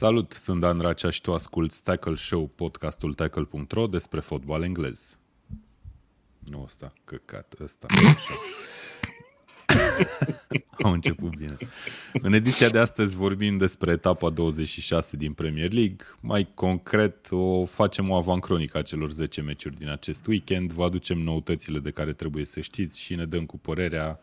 Salut, sunt Dan Racea și tu asculti Tackle Show, podcastul tackle.ro despre fotbal englez. Nu ăsta, căcat, ăsta. Așa. Au început bine. În ediția de astăzi vorbim despre etapa 26 din Premier League. Mai concret, o facem o avancronică a celor 10 meciuri din acest weekend. Vă aducem noutățile de care trebuie să știți și ne dăm cu părerea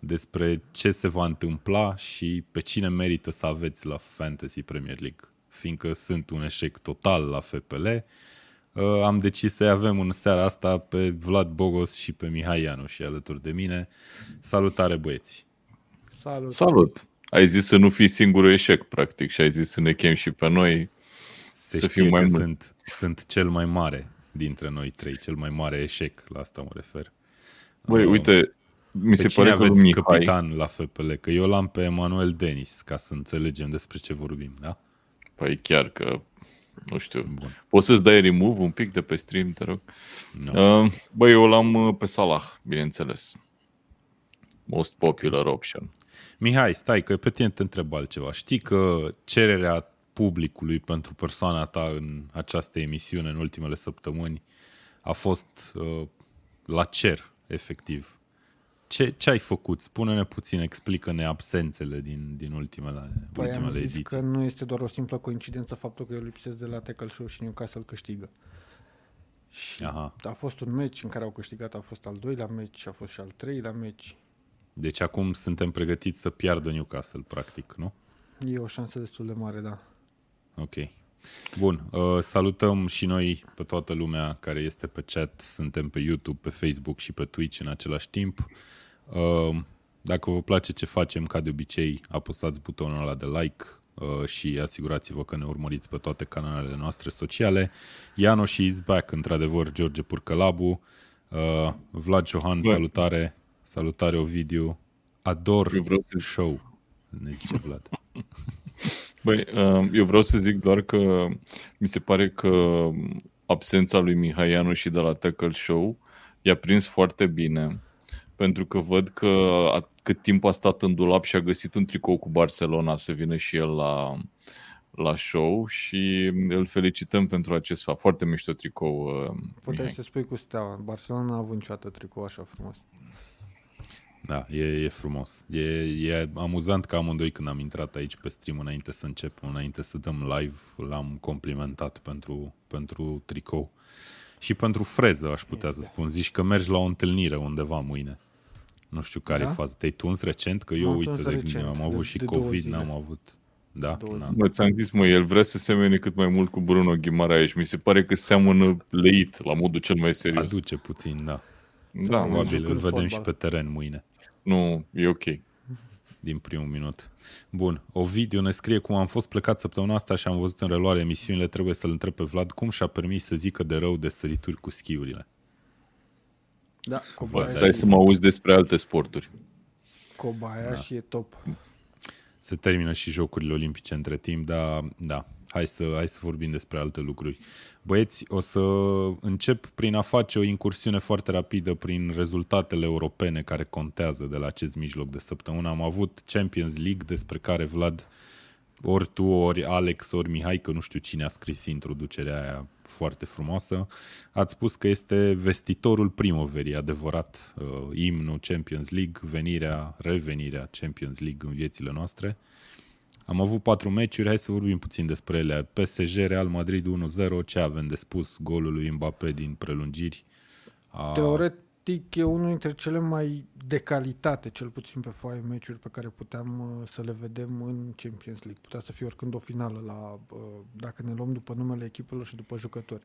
despre ce se va întâmpla și pe cine merită să aveți la Fantasy Premier League. Fiindcă sunt un eșec total la FPL, uh, am decis să avem în seara asta pe Vlad Bogos și pe Mihai Ianu și alături de mine. Salutare băieți! Salut! Salut! Ai zis să nu fii singurul eșec, practic, și ai zis să ne chem și pe noi Se să fim mai mulți. Sunt, sunt cel mai mare dintre noi trei, cel mai mare eșec, la asta mă refer. Băi, uh, uite, mi se pe pare că aveți Mihai... capitan la FPL? Că eu l-am pe Emanuel Denis, ca să înțelegem despre ce vorbim, da? Păi chiar că, nu știu, Bun. poți să-ți dai remove un pic de pe stream, te rog? No. Uh, băi, eu l-am uh, pe Salah, bineînțeles. Most popular option. Mihai, stai, că pe tine te întreb altceva. Știi că cererea publicului pentru persoana ta în această emisiune în ultimele săptămâni a fost uh, la cer, efectiv. Ce, ce ai făcut? Spune-ne puțin, explică-ne absențele din, din ultimele, păi ultimele am zis ediții. că nu este doar o simplă coincidență faptul că eu lipsesc de la Tackle Show și Newcastle câștigă. Și Aha. a fost un meci în care au câștigat, a fost al doilea meci, a fost și al treilea meci. Deci acum suntem pregătiți să piardă Newcastle, practic, nu? E o șansă destul de mare, da. Ok. Bun, uh, salutăm și noi pe toată lumea care este pe chat, suntem pe YouTube, pe Facebook și pe Twitch în același timp. Uh, dacă vă place ce facem, ca de obicei, apăsați butonul ăla de like uh, și asigurați-vă că ne urmăriți pe toate canalele noastre sociale. Iano și is back, într-adevăr, George Purcălabu, uh, Vlad Johan, Bă. salutare, salutare Ovidiu, ador eu vreau să... show, ne zice Vlad. Băi, eu vreau să zic doar că mi se pare că absența lui Mihaianu și de la Tackle Show i-a prins foarte bine pentru că văd că cât timp a stat în dulap și a găsit un tricou cu Barcelona să vină și el la, la show și îl felicităm pentru acest fapt. Foarte mișto tricou. Uh, Puteai Mihai. să spui cu steaua. Barcelona a avut niciodată tricou așa frumos. Da, e, e frumos. E, e amuzant că amândoi când am intrat aici pe stream înainte să începem, înainte să dăm live, l-am complimentat pentru, pentru tricou. Și pentru freză, aș putea este. să spun. Zici că mergi la o întâlnire undeva mâine. Nu știu care da? e faza. Te-ai tuns recent? Că eu, uite, de, recent, am avut de, și de COVID, n-am avut... Da, Mă, ți-am zis, mă, el vrea să semene cât mai mult cu Bruno Ghimaraes. Mi se pare că seamănă leit la modul cel mai serios. Aduce puțin, da. Da, probabil îl vedem și pe teren mâine. Nu, e ok. Din primul minut. Bun, Ovidiu ne scrie cum am fost plecat săptămâna asta și am văzut în reluare emisiunile, trebuie să-l întreb pe Vlad cum și-a permis să zică de rău de sărituri cu schiurile. Da, Cobaia Stai să mă auzi despre alte sporturi. Cobaia da. și e top. Se termină și Jocurile Olimpice între timp, dar da, hai să, hai să vorbim despre alte lucruri. Băieți, o să încep prin a face o incursiune foarte rapidă prin rezultatele europene care contează de la acest mijloc de săptămână. Am avut Champions League, despre care Vlad, ori tu, ori Alex, ori Mihai, că nu știu cine a scris introducerea aia foarte frumoasă. Ați spus că este vestitorul primăverii, adevărat, uh, imnul Champions League, venirea, revenirea Champions League în viețile noastre. Am avut patru meciuri, hai să vorbim puțin despre ele. PSG, Real Madrid 1-0, ce avem de spus golul lui Mbappé din prelungiri? A... Teoretic e unul dintre cele mai de calitate, cel puțin pe foaie meciuri pe care puteam uh, să le vedem în Champions League. Putea să fie oricând o finală, la, uh, dacă ne luăm după numele echipelor și după jucători.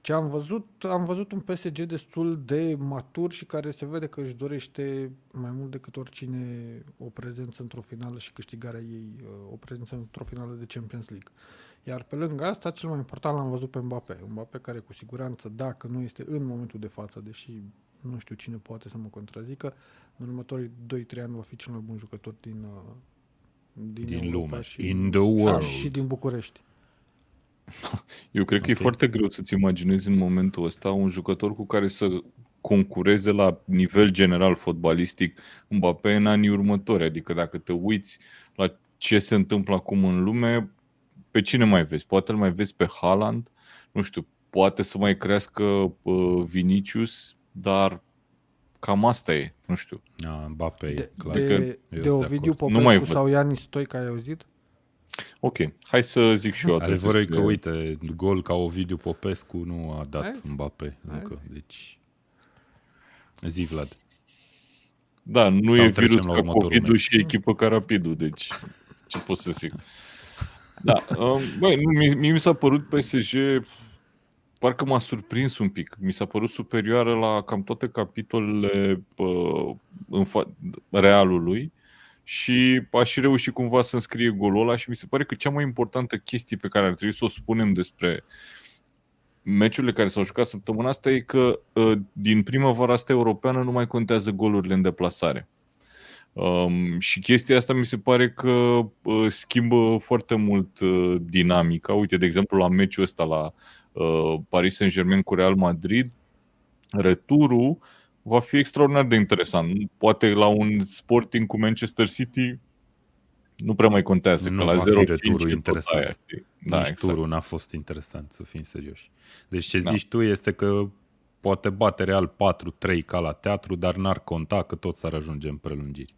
Ce am văzut? Am văzut un PSG destul de matur și care se vede că își dorește mai mult decât oricine o prezență într-o finală și câștigarea ei, uh, o prezență într-o finală de Champions League. Iar pe lângă asta, cel mai important l-am văzut pe Mbappé. Mbappé care cu siguranță, dacă nu este în momentul de față, deși nu știu cine poate să mă contrazică, în următorii 2-3 ani va fi cel mai bun jucător din, uh, din, din lume, și, in the world. și din București. Eu cred okay. că e foarte greu să-ți imaginezi în momentul ăsta un jucător cu care să concureze la nivel general fotbalistic Mbappé în anii următori. Adică dacă te uiți la ce se întâmplă acum în lume, pe cine mai vezi? Poate îl mai vezi pe Haaland, nu știu, poate să mai crească uh, Vinicius, dar cam asta e, nu știu. Da, Mbappe, De, clar. de, Eu de sunt Ovidiu acord. Nu mai Popescu văd. sau Ianis Stoica, ai auzit? Ok, hai să zic și eu atât Adevărul e că, despre- uite, gol ca Ovidiu Popescu nu a dat Hai. Mbappe Hai. încă, deci... Zi, Vlad. Da, nu Sau e trecem virus la ca următorul COVID-ul meci. și echipă ca Rapidul, deci ce pot să zic. Da, um, băi, nu, mie, mie mi s-a părut PSG, parcă m-a surprins un pic. Mi s-a părut superioară la cam toate capitolele uh, în fa- realului și a și reușit cumva să înscrie golul ăla și mi se pare că cea mai importantă chestie pe care ar trebui să o spunem despre meciurile care s-au jucat săptămâna asta e că uh, din primăvara asta europeană nu mai contează golurile în deplasare. Um, și chestia asta mi se pare că uh, schimbă foarte mult uh, dinamica. Uite, de exemplu, la meciul ăsta la uh, Paris Saint-Germain cu Real Madrid, returul va fi extraordinar de interesant. Poate la un Sporting cu Manchester City nu prea mai contează, Nu că la va fi 0-5 returul e tot interesant. aia, știi? Da, Nici exact. turul n-a fost interesant, să fim serioși. Deci ce Da. zici tu este că poate bate Real 4-3 ca la teatru, dar n-ar conta că tot s-ar ajunge în prelungiri.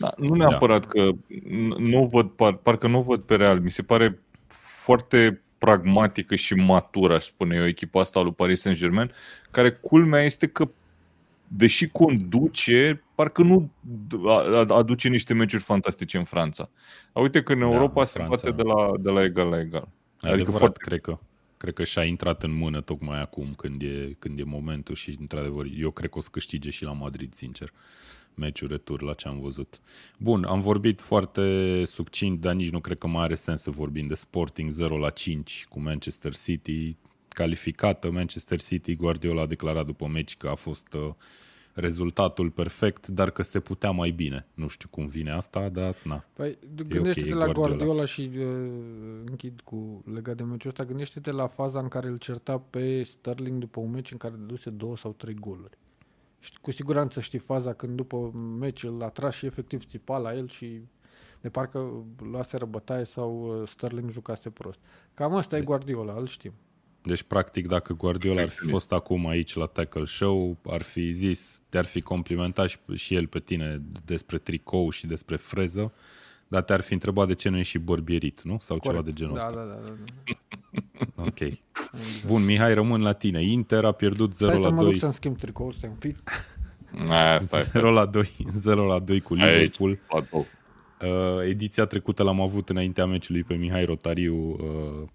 Da, nu neapărat că n- nu văd, par, parcă nu văd pe Real. Mi se pare foarte pragmatică și matură, aș spune eu, echipa asta lui Paris Saint-Germain, care culmea este că deși conduce, parcă nu a- a- aduce niște meciuri fantastice în Franța. A, uite că în Da, Europa în se Franța. bate de la, de la egal la egal. Adică adevărat, foarte- cred că cred că și-a intrat în mână tocmai acum când e, când e momentul și într-adevăr eu cred că o să câștige și la Madrid, sincer meciul retur la ce am văzut. Bun, am vorbit foarte succint, dar nici nu cred că mai are sens să vorbim de Sporting 0 la 5 cu Manchester City, calificată Manchester City, Guardiola a declarat după meci că a fost uh, rezultatul perfect, dar că se putea mai bine. Nu știu cum vine asta, dar na. Păi, gândește-te ok, la Guardiola. Guardiola și uh, închid cu legat de meciul ăsta, gândește-te la faza în care îl certa pe Sterling după un meci în care dăduse două sau trei goluri. Și cu siguranță știi faza când după meci îl a tras și efectiv țipa la el și de parcă luaseră bătaie sau uh, Sterling jucase prost. Cam asta e Guardiola, îl știm. Deci, practic, dacă Guardiola ar fi Perfect. fost acum aici la Tackle Show, ar fi zis, te-ar fi complimentat și, și el pe tine despre tricou și despre freză, dar te-ar fi întrebat de ce nu e și bărbierit, nu? Sau ceva de genul da, ăsta. da, da, da, da. Ok. Bun, Mihai, rămân la tine. Inter a pierdut 0 Stai la să mă duc 2. să-mi schimb tricoul, stai un pic. Asta e 0 la 2, 0 la 2 cu Aici. Liverpool. la două. Uh, ediția trecută l-am avut înaintea meciului pe Mihai Rotariu. Uh,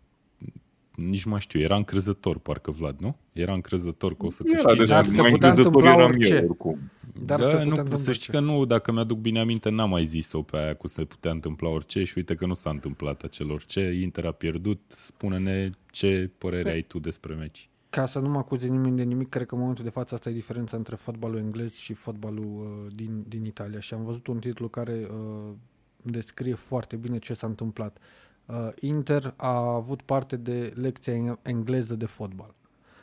nici nu mai știu, era încrezător, parcă Vlad, nu? Era încrezător că o să Era câștige. deja Dar se mai putea încrezător întâmpla eram orice. eu oricum. Dar se da, putea nu, întâmpla să știi orice. că nu, dacă mi-aduc bine aminte, n-am mai zis-o pe aia cu se putea întâmpla orice și uite că nu s-a întâmplat acel orice. Inter a pierdut. Spune-ne ce părere ai tu despre meci. Ca să nu mă acuze nimeni de nimic, cred că în momentul de față asta e diferența între fotbalul englez și fotbalul uh, din, din Italia. Și am văzut un titlu care uh, descrie foarte bine ce s-a întâmplat. Uh, Inter a avut parte de lecția eng- engleză de fotbal.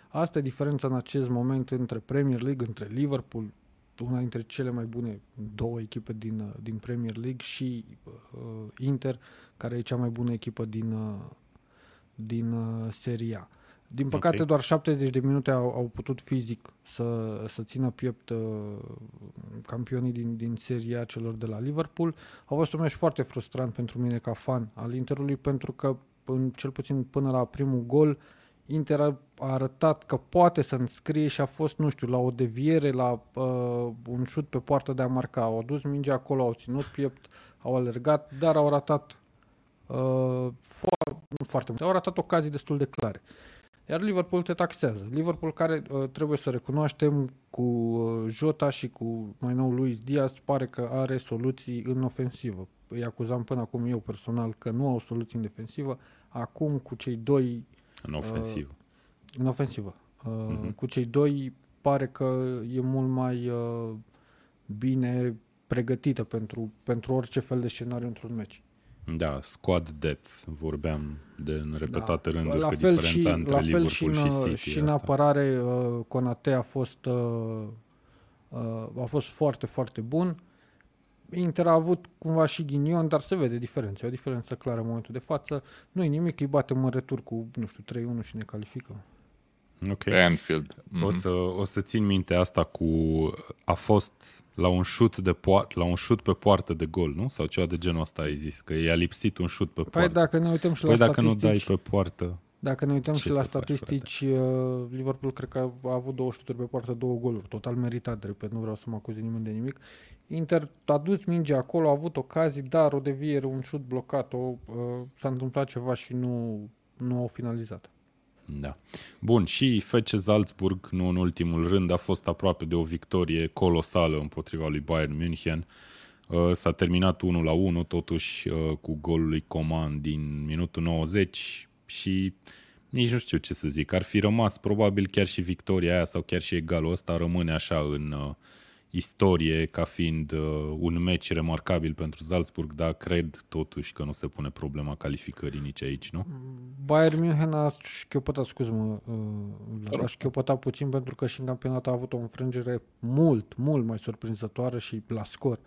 Asta e diferența în acest moment între Premier League, între Liverpool, una dintre cele mai bune două echipe din, uh, din Premier League și uh, Inter, care e cea mai bună echipă din, uh, din uh, Serie A. Din păcate, Ok. doar 70 de minute au, au putut fizic să, să țină piept uh, campionii din, din Serie A celor de la Liverpool. A fost un meci foarte frustrant pentru mine ca fan al Interului, pentru că, în, cel puțin până la primul gol, Inter a a arătat că poate să înscrie și a fost, nu știu, la o deviere, la uh, un șut pe poartă de a marca. Au adus mingea acolo, au ținut piept, au alergat, dar au ratat uh, foarte, nu foarte mult, au ratat ocazii destul de clare. Iar Liverpool te taxează. Liverpool care uh, trebuie să recunoaștem cu uh, Jota și cu mai nou Luis Diaz pare că are soluții în ofensivă. Îi acuzam până acum eu personal că nu au soluții în defensivă. Acum cu cei doi În ofensiv. în ofensivă. Uh, Mhm. Cu cei doi pare că e mult mai uh, bine pregătită pentru, pentru orice fel de scenariu într-un meci. Da, squad depth. Vorbeam de în repetate Da. rânduri La că fel diferența și, între la fel Liverpool și, și, în, City și e în asta. apărare uh, Conate a fost uh, uh, a fost foarte, foarte bun. Inter a avut cumva și ghinion, dar se vede diferența. E o diferență clară în momentul de față. Nu e nimic, îi batem în retur cu, nu știu, 3-1 și ne calificăm. Ok. Pe Anfield. O să, o să țin minte asta cu... A fost la un șut de poartă, la un șut pe poartă de gol, nu? Sau ceva de genul ăsta ai zis, că i-a lipsit un șut pe Păi poartă. dacă ne uităm și păi la dacă nu statistici, dai pe poartă... dacă ne uităm Ce și la să faci, statistici, uh, Liverpool cred că a avut două șuturi pe poartă, două goluri, total meritat, repet, nu vreau să mă acuze nimeni de nimic. Inter a dus mingea acolo, a avut ocazii, dar o deviere, un șut blocat, o, uh, s-a întâmplat ceva și nu, nu au finalizat. Da. Bun, și FC Salzburg, nu în ultimul rând, a fost aproape de o victorie colosală împotriva lui Bayern München. Uh, S-a terminat 1 la 1, totuși uh, cu golul lui Coman din minutul 90 și nici nu știu ce să zic. Ar fi rămas probabil chiar și victoria aia sau chiar și egalul ăsta rămâne așa în uh, istorie ca fiind uh, un meci remarcabil pentru Salzburg, dar cred totuși că nu se pune problema calificării nici aici, nu? Bayern München a șchiopătat, scuz-mă, uh, Vlad, a rog. șchiopătat puțin pentru că și în campionat a avut o înfrângere mult, mult mai surprinzătoare și la scor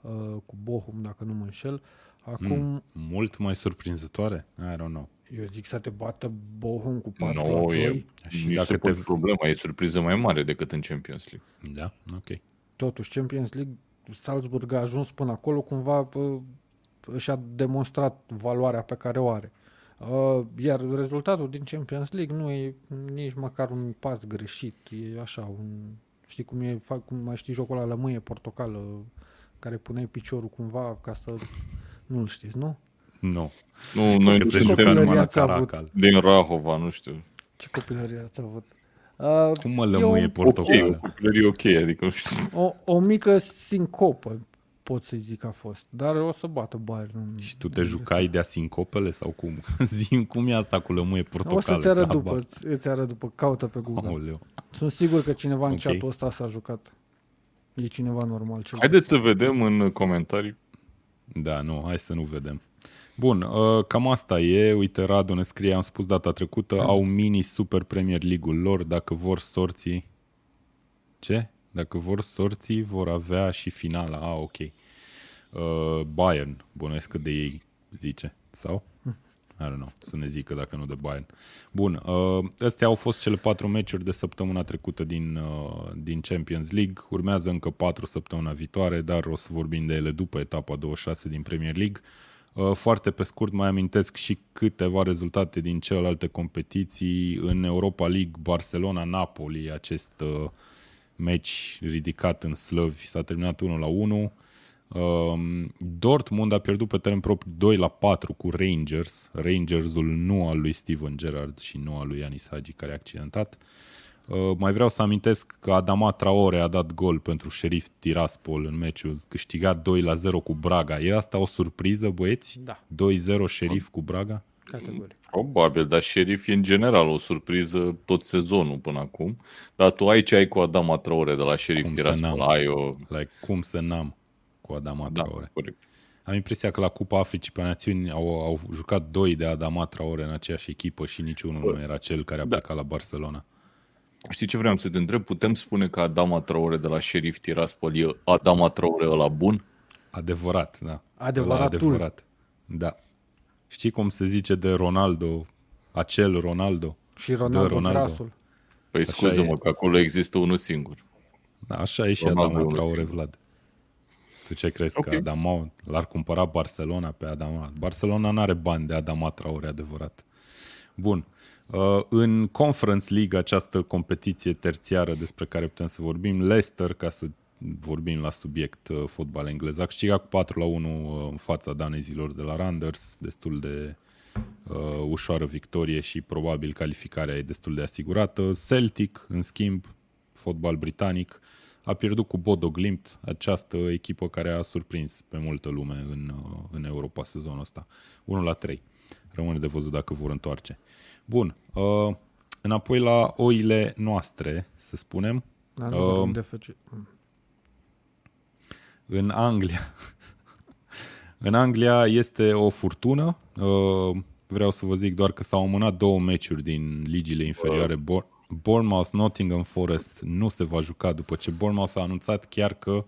uh, cu Bochum, dacă nu mă înșel. Acum, Mm, mult mai surprinzătoare? I don't know. eu zic să te bată Bochum cu 4 la Nu, 2. e, Și nu dacă se te- pune problema, e surpriză mai mare decât în Champions League. Da? Ok. Totuși, Champions League, Salzburg a ajuns până acolo, cumva uh, și-a demonstrat valoarea pe care o are. Uh, iar rezultatul din Champions League nu e nici măcar un pas greșit. E așa, un, știi cum e, fac, cum mai știi jocul ăla lămâie portocală, care puneai piciorul cumva ca să... Nu-l știți, nu? Nu. Nu, Și noi că nu se știu juca copilăria numai la ați avut. Caracal. din Rahova, nu știu. Ce copilărie ați avut? Uh, Cum mă E lămâie un- portocală? Ok, o copilărie ok, adică nu știu. o, o mică sincopă, pot să zic a fost. Dar o să bată Bayern. Și tu te jucai de sincopele sau cum? Zim cum e asta cu lămâie O portocală? să-ți arăt că după, habar. îți, îți arăt după, caută pe Google. Aoleu. Sunt sigur că cineva în Ok. chatul ăsta s-a jucat. E cineva normal. Cel Haideți să vedem în comentarii. Da, nu, hai să nu vedem. Bun, uh, cam asta e. Uite, Radu ne scrie, am spus data trecută, au mini Super Premier League-ul lor. Dacă vor sorții... Ce? Dacă vor sorții, vor avea și finala. Ah, ok. Uh, Bayern, bănuiesc că de ei zice. Sau? I don't know, să ne zică dacă nu de Bayern. Bun, uh, astea au fost cele patru meciuri de săptămâna trecută din, uh, din Champions League. Urmează încă patru săptămâna viitoare, dar o să vorbim de ele după etapa 26 din Premier League. Uh, foarte pe scurt mai amintesc și câteva rezultate din celelalte competiții. În Europa League, Barcelona-Napoli, acest uh, meci ridicat în slăvi, s-a terminat 1 la 1. Um, Dortmund a pierdut pe teren propriu 2 la 4 cu Rangers. Rangersul nu al lui Steven Gerrard și nu al lui Yanis Hagi care a accidentat. Uh, mai vreau să amintesc că Adama Traore a dat gol pentru Sheriff Tiraspol în meciul câștigat 2 la 0 cu Braga. E asta o surpriză, băieți? Da, 2-0 Sheriff cu Braga? categoric. Probabil, dar Sheriff e în general o surpriză tot sezonul până acum. Dar tu aici ai cu Adama Traore de la Sheriff Cum să Tiraspol. n-am? Ai o... Like, cum să n-am cu Adama Da, Traore? corect. Am impresia că la Cupa Africii pe Națiuni au, au jucat doi de Adama Traore în aceeași echipă și niciunul nu era cel care a Da. plecat la Barcelona. Știi ce vreau să te întreb? Putem spune că Adama Traore de la Sheriff Tiraspol e Adama Traore ăla bun? Adevărat, da. Adevăratul. Ăla adevărat. Da. Știi cum se zice de Ronaldo, acel Ronaldo? Și Ronaldo, Ronaldo. Grasul. Păi Așa scuză-mă e. că acolo există unul singur. Da, așa e și Ronaldo Adama e unul Traore, singur. Vlad. Tu ce crezi Ok. că Adama l-ar cumpăra Barcelona pe Adama? Barcelona nu are bani de Adama Traore, adevărat. Bun. Uh, În Conference League, această competiție terțiară despre care putem să vorbim, Leicester, ca să vorbim la subiect uh, fotbal englez, a câștigat cu 4 la 1 uh, în fața danezilor de la Randers, destul de uh, ușoară victorie și probabil calificarea e destul de asigurată. Celtic, în schimb, fotbal britanic, a pierdut cu Bodo Glimt, această echipă care a surprins pe multă lume în, uh, în Europa sezonul ăsta. 1 la 3. Rămâne de văzut dacă vor întoarce. Bun. Uh, înapoi la oile noastre, să spunem. Dar nu Um, vorbim de FC. Mm. În Anglia. în Anglia este o furtună. Uh, vreau să vă zic doar că s-au amânat două meciuri din ligile inferioare. Bor- Bournemouth, Nottingham Forest nu se va juca după ce Bournemouth a anunțat chiar că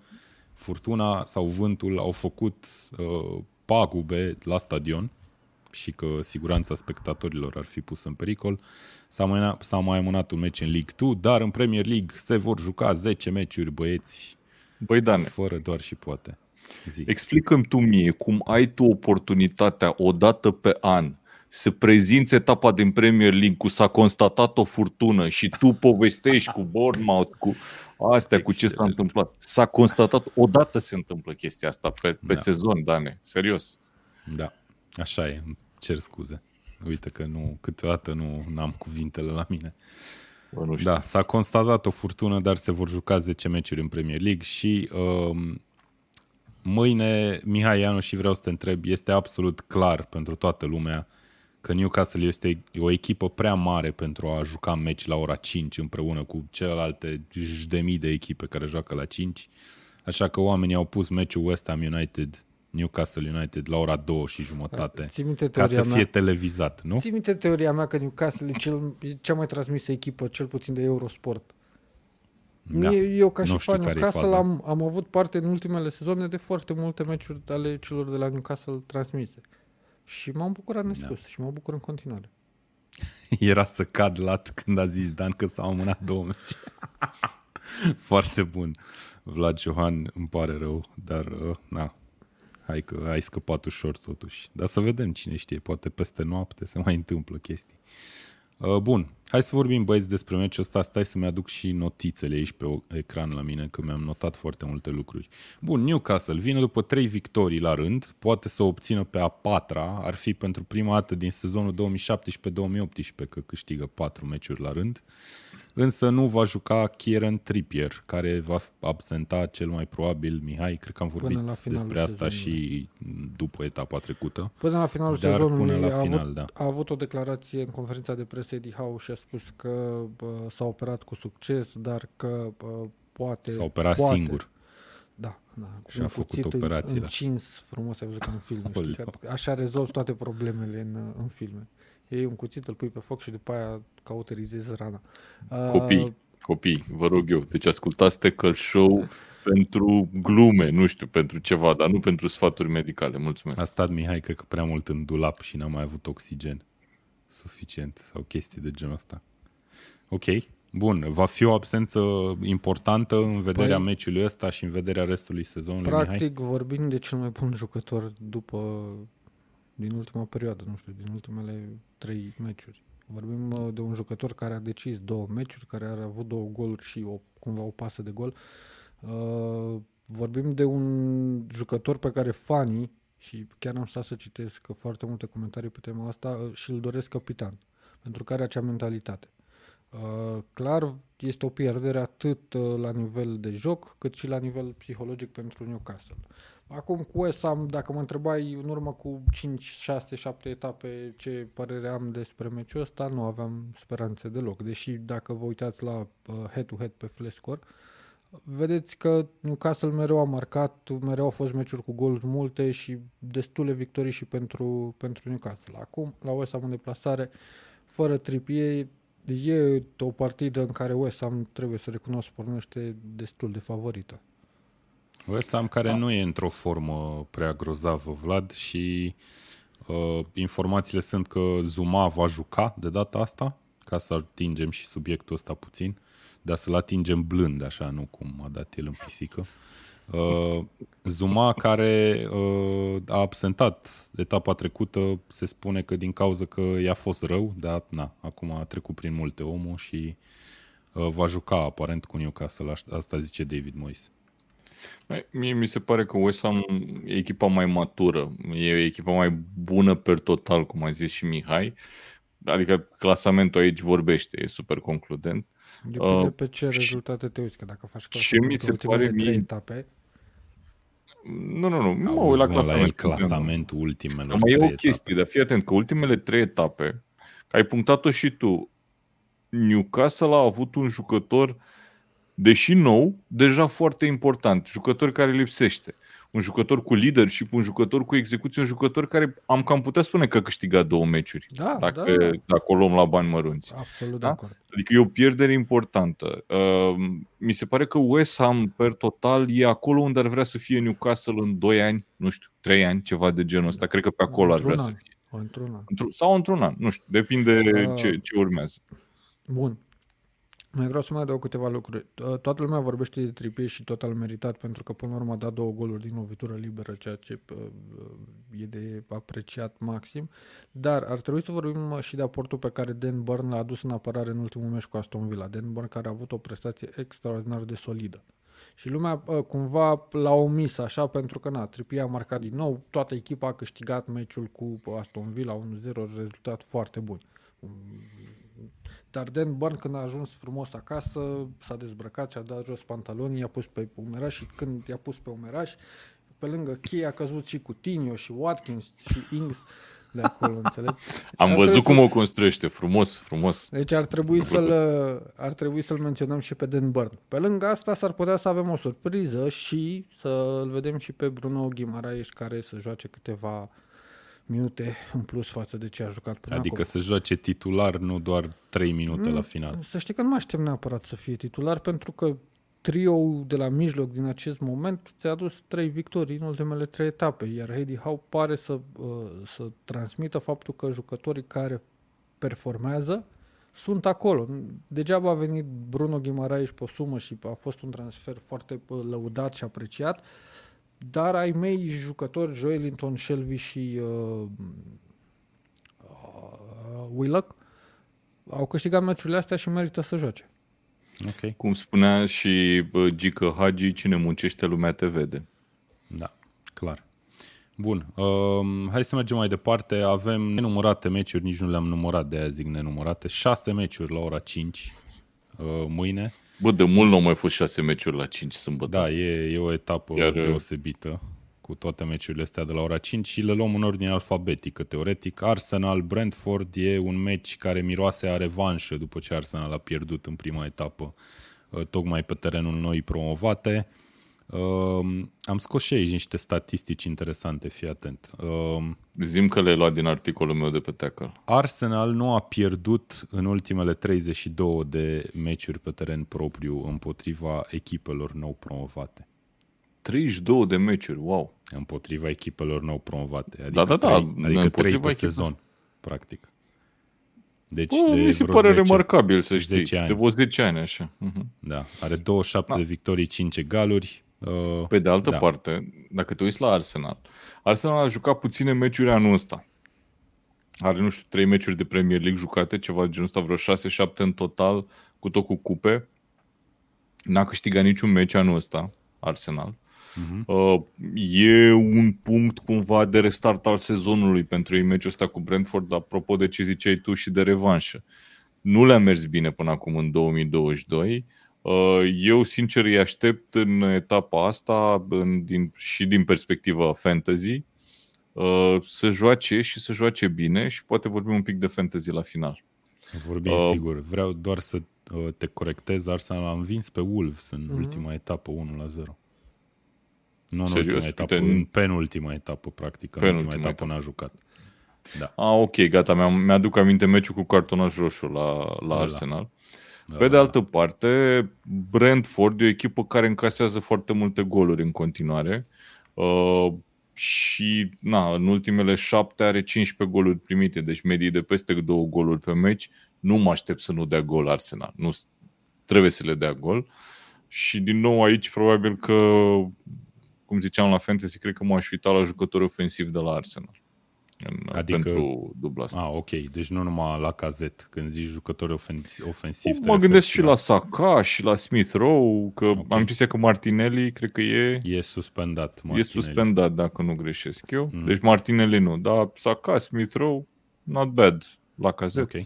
furtuna sau vântul au făcut uh, pagube la stadion și că siguranța spectatorilor ar fi pusă în pericol. S-a mai, s-a mai amânat un meci în League 2, dar în Premier League se vor juca 10 meciuri, băieți, Băi, Dane, fără doar și poate. Zic. explică-mi tu mie cum ai tu oportunitatea o dată pe an să prezinți etapa din Premier League cu s-a constatat o furtună și tu povestești cu Bournemouth, cu astea, cu ce s-a Excelent. întâmplat. S-a constatat, odată se întâmplă chestia asta pe, pe Da. sezon, Dane, serios. Da, așa e, îmi cer scuze. Uite că nu, câteodată nu am cuvintele la mine. Bă, nu știu. Da, s-a constatat o furtună, dar se vor juca 10 meciuri în Premier League și um, mâine, Mihai Ianu, și vreau să te întreb, este absolut clar pentru toată lumea că Newcastle este o echipă prea mare pentru a juca meci la ora 5 împreună cu celelalte zeci de mii de echipe care joacă la 5. Așa că oamenii au pus meciul West Ham United, Newcastle United la ora 2 și jumătate Ții minte ca să teoria fie mea? televizat, nu? Ții minte teoria mea că Newcastle e, cel, e cea mai transmisă echipă, cel puțin de Eurosport. Da. Eu ca și Nu știu fan care e Newcastle faza. am, am avut parte în ultimele sezoane de foarte multe meciuri ale celor de la Newcastle transmise. Și m-am bucurat nespus da. și mă bucur în continuare. Era să cad lat când a zis Dan că s-au amânat două meci. Foarte bun. Vlad Johan, îmi pare rău, dar uh, na, hai că ai scăpat ușor totuși. Dar să vedem cine știe, poate peste noapte se mai întâmplă chestii. Uh, bun, hai să vorbim băieți despre meciul ăsta. Stai să-mi aduc și notițele aici pe o- ecran la mine, că mi-am notat foarte multe lucruri. Bun, Newcastle vine după trei victorii la rând, poate să o obțină pe a patra, ar fi pentru prima dată din sezonul 2017-2018 că câștigă patru meciuri la rând. Însă nu va juca Kieran Trippier, care va absenta cel mai probabil, Mihai, cred că am vorbit la finalul despre asta sezonului. și după etapa trecută. Până la finalul Dar sezonului până la a, final, avut, da. a avut o declarație în conferința de presă Eddie Howe și a spus că bă, s-a operat cu succes, dar că bă, poate... S-a operat poate, singur. Da, da. cu Și a un făcut cuțit în- operațiile. Încins frumos, ai văzut ca în filme. știi? Aoleu. Că Așa rezolvi toate problemele în, în filme. Iei un cuțit, îl pui pe foc și după aia cauterizezi rana. Uh, Copii, copii, vă rog eu, deci ascultați Tackle Show pentru glume, nu știu, pentru ceva, dar nu pentru sfaturi medicale. Mulțumesc. A stat Mihai, cred că prea mult în dulap și n-a mai avut oxigen suficient sau chestii de genul ăsta. Ok, bun. Va fi o absență importantă în vederea Păi- meciului ăsta și în vederea restului sezonului, Mihai? Practic vorbim de cel mai bun jucător după din ultima perioadă, nu știu, din ultimele trei meciuri. Vorbim uh, de un jucător care a decis două meciuri, care a avut două goluri și o, cumva o pasă de gol. Uh, vorbim de un jucător pe care fanii, și chiar am stat să citesc foarte multe comentarii pe tema asta, uh, și îl doresc capitan, pentru că are acea mentalitate. Uh, clar, este o pierdere atât uh, la nivel de joc, cât și la nivel psihologic pentru Newcastle. Acum cu West Ham, dacă mă întrebai în urmă cu 5, 6, 7 etape ce părere am despre meciul ăsta, nu aveam speranțe deloc. Deși dacă vă uitați la uh, head-to-head pe Flescore, vedeți că Newcastle mereu a marcat, mereu au fost meciuri cu goluri multe și destule victorii și pentru, pentru Newcastle. Acum, la West Ham în deplasare, fără Trippier, e o partidă în care West Ham, trebuie să recunosc, pornește destul de favorită. West Ham care nu e într-o formă prea grozavă, Vlad, și uh, informațiile sunt că Zuma va juca de data asta, ca să atingem și subiectul ăsta puțin, dar să-l atingem blând, așa, nu cum a dat el în pisică. Uh, Zuma care uh, a absentat etapa trecută, se spune că din cauza că i-a fost rău, dar na, acum a trecut prin multe omul și uh, va juca aparent cu Newcastle, aș- asta zice David Moyes. Băi, Mie mi se pare că West Ham e echipa mai matură, e echipa mai bună per total, cum a zis și Mihai. Adică clasamentul aici vorbește, e super concludent. Depinde Uh, pe ce și- rezultate te uiți, că dacă faci ce clasament mi pe se ultimele pare trei mie- etape, Nu, nu, nu, mă uit Auzi, la mă, la el clasament. clasamentul ultimelor Dar mai e trei o chestie, dar fii atent că ultimele trei etape, că ai punctat-o și tu, Newcastle a avut un jucător, deși nou, deja foarte important, jucător care lipsește. un jucător cu leadership, un jucător cu execuție, un jucător care am cam putea spune că câștiga două meciuri. Da, dacă, da, da. dacă o luăm la bani mărunți. Absolut Da? de acord. Adică e o pierdere importantă. Uh, mi se pare că West Ham, per total, e acolo unde ar vrea să fie Newcastle în 2 ani, nu știu, 3 ani, ceva de genul ăsta. Cred că pe acolo ar vrea Într-un să an. fie. Într-un an. Într- sau într-un an, nu știu, depinde Da. ce, ce urmează. Bun. Mai vreau să mai adaug câteva lucruri. Uh, Toată lumea vorbește de Trippier și total meritat pentru că până la urmă a dat două goluri din lovitură liberă, ceea ce uh, uh, e de apreciat maxim. Dar ar trebui să vorbim uh, și de aportul pe care Dan Burn l-a adus în apărare în ultimul meci cu Aston Villa. Dan Burn care a avut o prestație extraordinar de solidă. Și lumea uh, cumva l-a omis așa pentru că na, Trippier a marcat din nou, toată echipa a câștigat meciul cu Aston Villa 1-0, rezultat foarte bun. Dar Dan Burn când a ajuns frumos acasă, s-a dezbrăcat și a dat jos pantalonii, i-a pus pe umeraș și când i-a pus pe umeraș, pe lângă cheie a căzut și Coutinho și Watkins și Ings de acolo, înțelegi? Am Ar văzut trebui cum o construiește, frumos, frumos. deci ar trebui să-l, ar trebui să-l menționăm și pe Dan Burn. Pe lângă asta s-ar putea să avem o surpriză și să-l vedem și pe Bruno Guimaraes care să joace câteva minute în plus față de ce a jucat până Adică acum. să joace titular, nu doar 3 minute Mm. la final. Să știi că nu mă aștept neapărat să fie titular pentru că trio de la mijloc din acest moment ți-a adus trei victorii în ultimele trei etape, iar Heidi Howe pare să, uh, să transmită faptul că jucătorii care performează sunt acolo. Degeaba a venit Bruno Guimaraes pe o sumă și a fost un transfer foarte uh, lăudat și apreciat, dar ai mei jucători, Joelinton, Shelby și uh, uh, Willock, au câștigat meciurile astea și merită să joace. Ok, Cum spunea și bă, Gică Hagi, cine muncește lumea te vede. da, clar. Bun, um, hai să mergem mai departe. Avem nenumărate meciuri, nici nu le-am numărat, de aia zic nenumărate. Șase meciuri la ora 5 uh, mâine. Bă, de mult nu au mai fost șase meciuri la 5 sâmbătă. Da, e, e o etapă Iar- deosebită cu toate meciurile astea de la ora 5 și le luăm în ordine alfabetică, teoretic. Arsenal-Brentford e un meci care miroase a revanșă după ce Arsenal a pierdut în prima etapă, uh, tocmai pe terenul noi promovate. Uh, am scos și aici niște statistici interesante, fii atent. Uh, Zim că le-ai luat din articolul meu de pe Tackle. Arsenal nu a pierdut în ultimele 32 de meciuri pe teren propriu împotriva echipelor nou promovate. 32 de meciuri, wow. împotriva echipelor nou promovate. Adică Da, da, da, trei, adică împotriva trei pe echipelor. sezon, practic. Deci Bă, de mi se vreo pare 10, remarcabil, să știi. 10 ani. De vreo 10 ani, așa. Uh-huh. Da, are 27 Da. de victorii, 5 egaluri. Uh, Pe de altă Da. parte, dacă te uiți la Arsenal, Arsenal a jucat puține meciuri anul ăsta. Are, nu știu, 3 meciuri de Premier League jucate, ceva de genul ăsta, vreo 6-7 în total, cu tot cu cupe. N-a câștigat niciun meci anul ăsta, Arsenal. Uh, e un punct cumva de restart al sezonului pentru ei meciul ăsta cu Brentford, apropo de ce ziceai tu și de revanșă. Nu le-a mers bine până acum în 2022. Uh, Eu, sincer, îi aștept în etapa asta în, din, și din perspectiva fantasy uh, să joace și să joace bine și poate vorbim un pic de fantasy la final. vorbim Uh, sigur. Vreau doar să uh, te corectez. Arsenal a învins pe Wolves în ultima etapă 1 la 0. Nu în Serios? ultima etapă, Uite, în penultima etapă, practic. În Penultima ultima etapă etapă. n-a jucat. Da. Ah, ok, gata, mi-am, mi-aduc aminte meciul cu cartonaș roșu la, la Da. Arsenal. Da, Pe de da, altă parte, Brentford e o echipă care încasează foarte multe goluri în continuare uh, și na, în ultimele șapte are 15 goluri primite, deci medii de peste două goluri pe meci. Nu mă aștept să nu dea gol Arsenal, nu trebuie să le dea gol. Și din nou aici probabil că, cum ziceam la Fantasy, cred că m-aș uita la jucători ofensivi de la Arsenal. În, Adică- pentru dubla asta. Ah, ok. Deci nu numai la cazet. Când zici jucători ofensivi, ofensiv, te Mă referi gândesc și la Saka și la Smith Rowe, că Ok. okay. am impresia că Martinelli, cred că e, E suspendat. e Martinelli. suspendat, dacă nu greșesc eu. Mm. Mm. Deci Martinelli nu, dar Saka, Smith Rowe, not bad la cazet. Ok.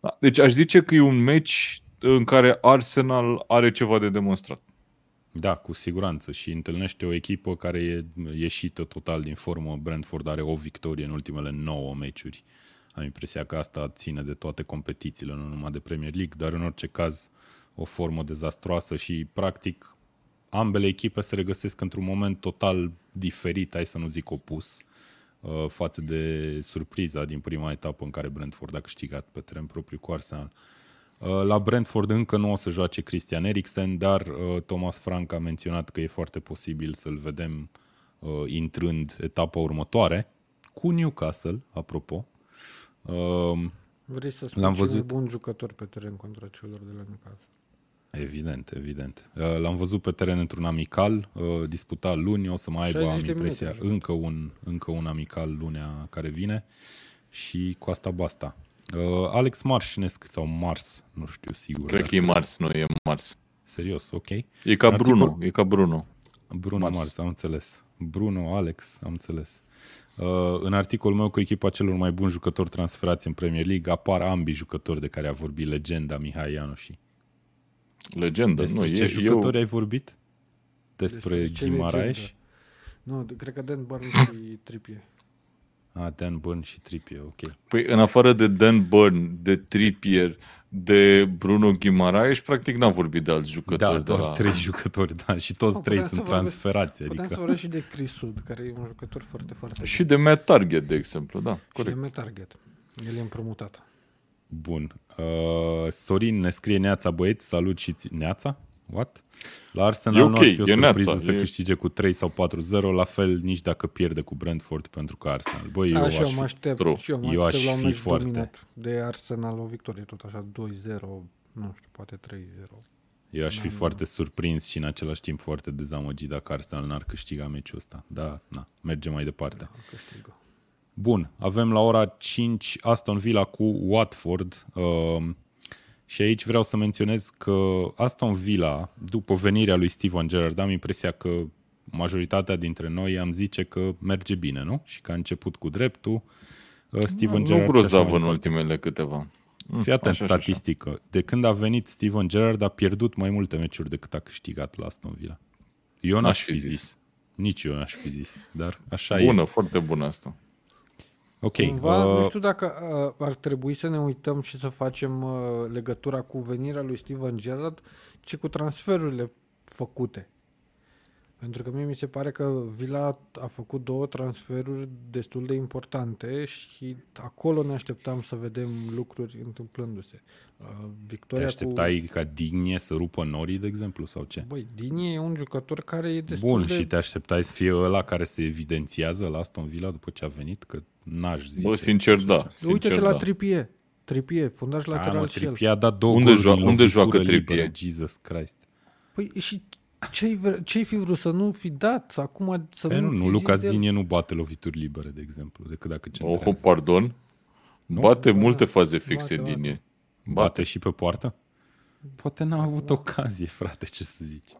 Da. Deci aș zice că e un meci în care Arsenal are ceva de demonstrat. Da, cu siguranță. Și întâlnește o echipă care e ieșită total din formă. Brentford are o victorie în ultimele 9 meciuri. Am impresia că asta ține de toate competițiile, nu numai de Premier League, dar în orice caz o formă dezastroasă și practic ambele echipe se regăsesc într-un moment total diferit, hai să nu zic opus, uh, față de surpriza din prima etapă în care Brentford a câștigat pe teren propriu cu Arsenal. Uh, la Brentford încă nu o să joace Christian Eriksen, dar uh, Thomas Frank a menționat că e foarte posibil să-l vedem uh, intrând etapa următoare cu Newcastle, apropo. Uh, Vrei să spui L-am cel mai văzut. bun jucător pe teren contra celor de la Newcastle? Evident, evident. Uh, L-am văzut pe teren într-un amical, uh, disputat luni, o să mai aibă, 60 am de impresia, minute a jucat. încă un, încă un amical lunea care vine și cu asta basta. Uh, Alex Marsh, ne sc- sau Mars, nu știu sigur. Cred dar că e Mars, nu e Mars. Serios, ok. E ca Articol- Bruno, e ca Bruno. Bruno Mars. Mars. Mars, am înțeles. Bruno, Alex, am înțeles. Uh, în articolul meu cu echipa celor mai buni jucători transferați în Premier League apar ambii jucători de care a vorbit legenda Mihai Ianoși. Legendă. Despre nu, ce e, jucători eu, ai vorbit? Despre, Despre ce Ghimaraes? legendă? Nu, de- cred că Dan Burn și Trippier. Ah, Dan Burn și Trippier, ok. Păi în afară de Dan Burn, de Trippier, de Bruno Guimaraes, practic n-am vorbit de alți jucători. Da, de doar la... trei jucători, da, și toți Oh, trei putem sunt să vorbim- transferați. Putem să Adică, vorbim și de Chris Sud, care e un jucător foarte, foarte Și de Matt Target, de exemplu, da, bun. Și corect. de Metarget. El e împrumutat. bun. Uh, Sorin ne scrie Neața băieți, salut și ți- Neața? What? La Arsenal E ok, nu ar fi o e surpriză Neața, să e- câștige cu 3 sau 4-0, la fel nici dacă pierde cu Brentford pentru că Arsenal. Băi, eu Da, și aș eu mă fi... aștept, true. și eu mă Eu aștept aș la un fi meci foarte- dominat de Arsenal, o victorie tot așa, 2-0, nu știu, poate 3-0. Eu aș fi Da, foarte surprins și în același timp foarte dezamăgit dacă Arsenal n-ar câștiga meciul ăsta. Da, na, mergem mai departe. Da, câștigă. Bun, avem la ora 5 Aston Villa cu Watford uh, și aici vreau să menționez că Aston Villa, după venirea lui Steven Gerrard, am impresia că majoritatea dintre noi am zice că merge bine, nu? Și că a început cu dreptul. Uh, Steven Nu Gerrard și grozav așa mai în departe. ultimele câteva. Mm, Fii atent, așa și așa. statistică. De când a venit Steven Gerrard a pierdut mai multe meciuri decât a câștigat la Aston Villa. Eu n-aș fi zis. Nici eu n-aș fi zis, dar așa e. Bună, foarte bună asta. Ok. Cumva, uh, nu știu dacă uh, ar trebui să ne uităm și să facem uh, legătura cu venirea lui Steven Gerrard, ci cu transferurile făcute. Pentru că mie mi se pare că Villa a făcut două transferuri destul de importante și acolo ne așteptam să vedem lucruri întâmplându-se. Uh, Te victoria așteptai ca Dignie să rupă Nori, de exemplu, sau ce? cu... Băi, Dinie e un jucător care e destul Bun, de... și te așteptai să fie ăla care se evidențiază la Aston Villa după ce a venit? Că n-aș zice. Bă, sincer, da. Sincer, Uite-te la da. Trippier. Trippier, fundaș A, lateral mă, și el. Trippier a dat două Unde goluri joa- din unde lovitură joacă liberă, Trippier? Jesus Christ. Păi și ce-ai, vre- ce-ai fi vrut să nu fi dat? Acum să Păi nu, nu, fi nu, zis Lucas de el? Dinie nu bate lovituri libere, de exemplu, decât dacă centrează. Oh, pardon. Nu? Bate Ba, multe da. faze fixe Bate, din bate. Ei. Bate și pe poartă? Poate n-a avut Da. ocazie, frate, ce să zici.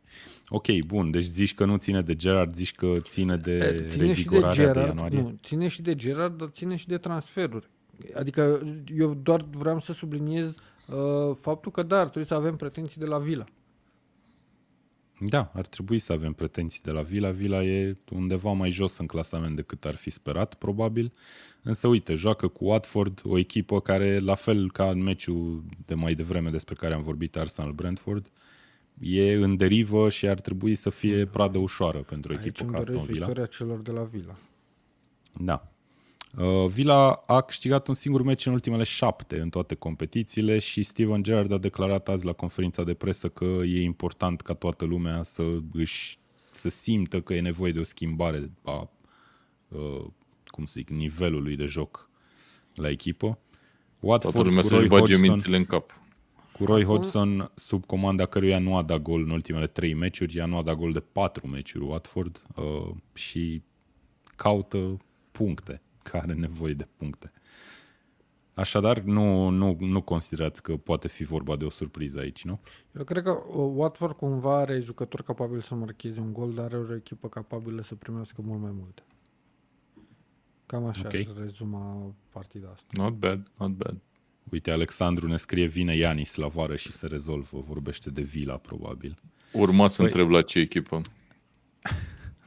Ok, bun, deci zici că nu ține de Gerard, zici că ține de E, ține și de revigorarea de, Gerard, ianuarie? nu, ține și de Gerard, dar ține și de transferuri. Adică eu doar vreau să subliniez uh, faptul că da, ar trebui să avem pretenții de la Vila. Da, ar trebui să avem pretenții de la Vila. Vila e undeva mai jos în clasament decât ar fi sperat, probabil. Însă, uite, joacă cu Watford, o echipă care, la fel ca în meciul de mai devreme despre care am vorbit, Arsenal-Brentford, e în derivă și ar trebui să fie pradă ușoară pentru o Aici echipă îmi ca doresc Aston Villa. victoria celor de la Vila. Da. Uh, Villa a câștigat un singur meci în ultimele șapte în toate competițiile și Steven Gerrard a declarat azi la conferința de presă că e important ca toată lumea să își să simtă că e nevoie de o schimbare a uh, cum să zic, nivelului de joc la echipă. Toată Watford lumea cu să-și Roy, bage Hodgson, mintele în cap. cu Roy Hodgson sub comanda căruia nu a dat gol în ultimele trei meciuri, ea nu a dat gol de patru meciuri Watford uh, și caută puncte, care are nevoie de puncte. Așadar, nu, nu, nu considerați că poate fi vorba de o surpriză aici, nu? Eu cred că uh, Watford cumva are jucători capabili să marcheze un gol, dar are o echipă capabilă să primească mult mai multe. Cam așa Ok. okay. rezuma partida asta. Not bad, not bad. Uite, Alexandru ne scrie, vine Ianis la vară și se rezolvă, vorbește de Vila, probabil. Urma să Păi- întreb la ce echipă.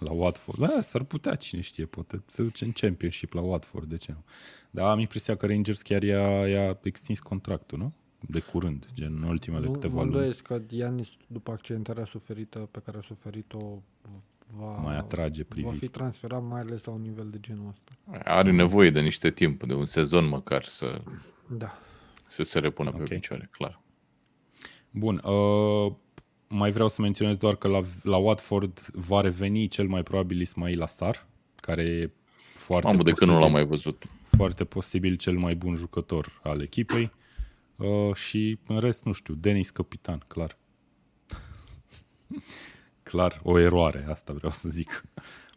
La Watford. Da, s-ar putea, cine știe, poate să duce în Championship la Watford, de ce nu? Dar am impresia că Rangers chiar i-a, i-a extins contractul, nu? de curând, gen în ultimele Nu câteva mă luni. îndoiesc că Ianis, după accidentarea suferită pe care a suferit-o, va, Mai atrage va priviri. fi transferat mai ales la un nivel de genul ăsta. Are nevoie de niște timp, de un sezon măcar să, Da. să se repună pe Ok. picioare, clar. Bun, uh, mai vreau să menționez doar că la, la Watford va reveni cel mai probabil Ismail Asar, care e foarte Mamă, de când nu posibil, l-am mai văzut. foarte posibil cel mai bun jucător al echipei. Uh, și în rest, nu știu, Denis Capitan, clar. clar, o eroare, asta vreau să zic.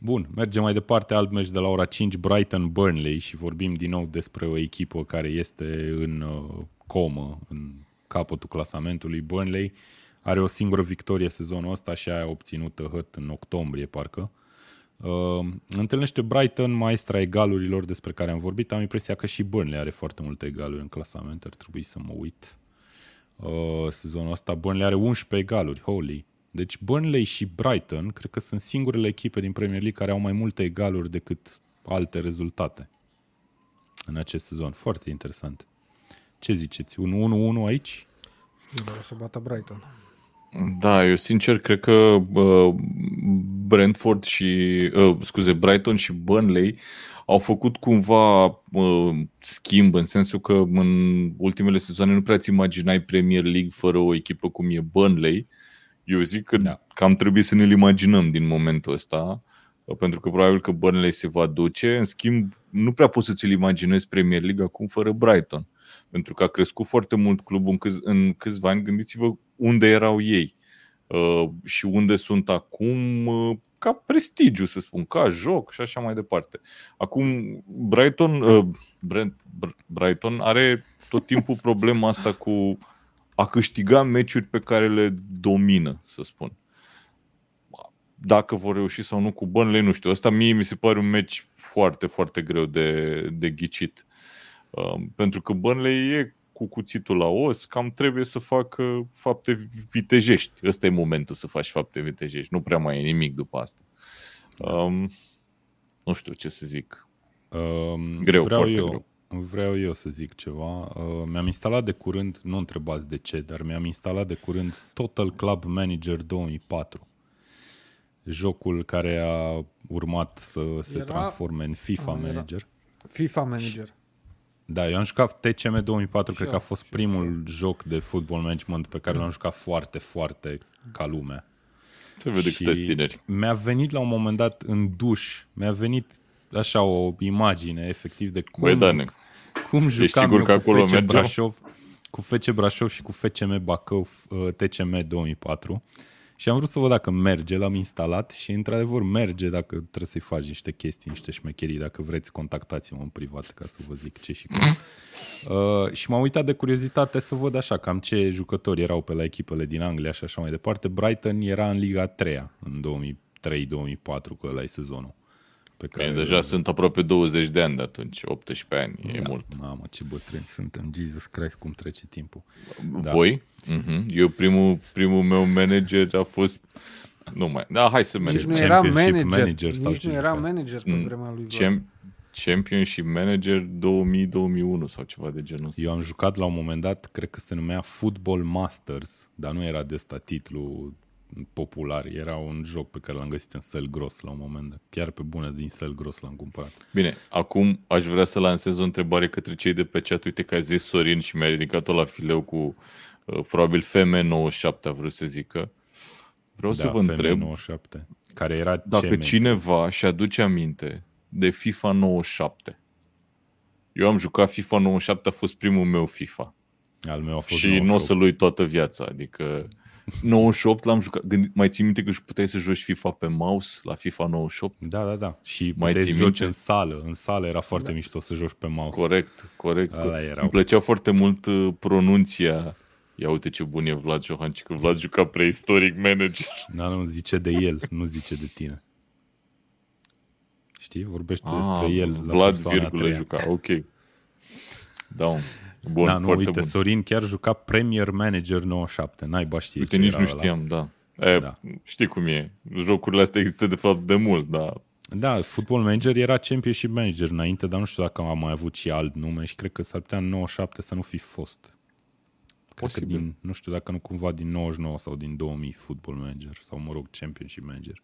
Bun, mergem mai departe, alt meci de la ora 5, Brighton-Burnley și vorbim din nou despre o echipă care este în uh, comă, în capătul clasamentului. Burnley are o singură victorie sezonul ăsta și aia obținută hăt în octombrie, parcă. Uh, întâlnește Brighton, maestra egalurilor despre care am vorbit. Am impresia că și Burnley are foarte multe egaluri în clasament, ar trebui să mă uit. Uh, sezonul ăsta Burnley are 11 egaluri, holy. Deci Burnley și Brighton cred că sunt singurele echipe din Premier League care au mai multe egaluri decât alte rezultate în acest sezon. Foarte interesant. Ce ziceți? Un 1-1 aici? Vreau să bată Brighton. Da, eu sincer cred că uh, Brentford și, uh, scuze, Brighton și Burnley au făcut cumva uh, schimb în sensul că în ultimele sezoane nu prea ți imaginai Premier League fără o echipă cum e Burnley. Eu zic că Da. cam trebuie să ne-l imaginăm din momentul ăsta, uh, pentru că probabil că Burnley se va duce. În schimb, nu prea poți să ți-l imaginezi Premier League acum fără Brighton. Pentru că a crescut foarte mult clubul în, câți, în câțiva ani. Gândiți-vă unde erau ei uh, și unde sunt acum uh, ca prestigiu, să spun, ca joc și așa mai departe. Acum Brighton, uh, Brent, Br- Brighton are tot timpul problema asta cu a câștiga meciuri pe care le domină, să spun. Dacă vor reuși sau nu cu Burnley, nu știu. Asta mie mi se pare un meci foarte, foarte greu de, de ghicit. Uh, pentru că Burnley e cu cuțitul la os, cam trebuie să facă fapte vitejești. Ăsta e momentul să faci fapte vitejești. Nu prea mai e nimic după asta. Um, nu știu ce să zic. Um, Greu, vreau foarte eu, greu. Vreau eu să zic ceva. Uh, mi-am instalat de curând, nu întrebați de ce, dar mi-am instalat de curând Total Club Manager 2004. Jocul care a urmat să se Era- transforme în FIFA Ah, era- Manager. FIFA Manager. Da, eu am jucat TCM 2004, Și cred că eu, a fost și eu, primul joc de football management pe care l-am jucat foarte, foarte ca lumea. Se vede că sunteți tineri. mi-a venit la un moment dat în duș, mi-a venit așa o imagine efectiv de cum, Băi, Dane, cum jucam sigur eu că cu acolo FC mergeau? Brașov, cu FC Brașov și cu FCM Bacău uh, TCM 2004 și am vrut să văd dacă merge, l-am instalat și într-adevăr merge dacă trebuie să-i faci niște chestii, niște șmecherii, dacă vreți contactați-mă în privat ca să vă zic ce și cum. Uh, și m-am uitat de curiozitate să văd așa cam ce jucători erau pe la echipele din Anglia și așa mai departe. Brighton era în Liga 3 în 2003-2004, că ăla e sezonul. Pe Bine, deja sunt aproape 20 de ani de atunci, 18 ani, e da, mult. Mamă, ce bătrâni suntem, Jesus Christ, cum trece timpul. Da. Voi? Mhm. Eu primul, primul meu manager a fost... Nu mai... Da, hai să Nici mergem. nu era Championship manager, manager sau nici ce nu era juca? manager pe Mm, vremea lui Vlad. Cem- Championship Manager 2000-2001 sau ceva de genul ăsta. Eu am jucat la un moment dat, cred că se numea Football Masters, dar nu era de ăsta titlu popular, era un joc pe care l-am găsit în Sel Gros la un moment dat. Chiar pe bună din Sel Gros l-am cumpărat. Bine, acum aș vrea să lansez o întrebare către cei de pe chat. Uite că a zis Sorin și mi-a ridicat-o la fileu cu uh, probabil FM97 a vrut să zică. Vreau să vă întreb 97, care era dacă CM. cineva și aduce aminte de FIFA 97. Eu am jucat FIFA 97, a fost primul meu FIFA. Al meu a fost și nu o 98. să-l uit toată viața. Adică 98 l-am jucat. Gândi, mai ții minte că puteai să joci FIFA pe mouse la FIFA 98? Da, da, da. Și Mai puteai ții să joci minte? în sală. În sală era foarte da. mișto să joci pe mouse. Corect, corect. Ala erau. Îmi plăcea foarte mult uh, pronunția. Ia uite ce bun e Vlad Johanci, că Vlad juca prehistoric manager. Da, nu zice de el, nu zice de tine. Știi? Vorbește ah, despre el. La Vlad, persoana a virgulă, treia. juca. Ok. Da, bun, da, nu, foarte uite, bun. Sorin chiar juca Premier Manager 97. N-ai știe Uite, ce nici era nu ăla. știam, da. E, Da. Știi cum e. Jocurile astea există de fapt de mult, dar Da, Football Manager era Championship Manager înainte, dar nu știu dacă am mai avut și alt nume și cred că s-ar putea în 97 să nu fi fost. Cred că din, nu știu dacă nu cumva din 99 sau din 2000 Football Manager sau, mă rog, Championship Manager.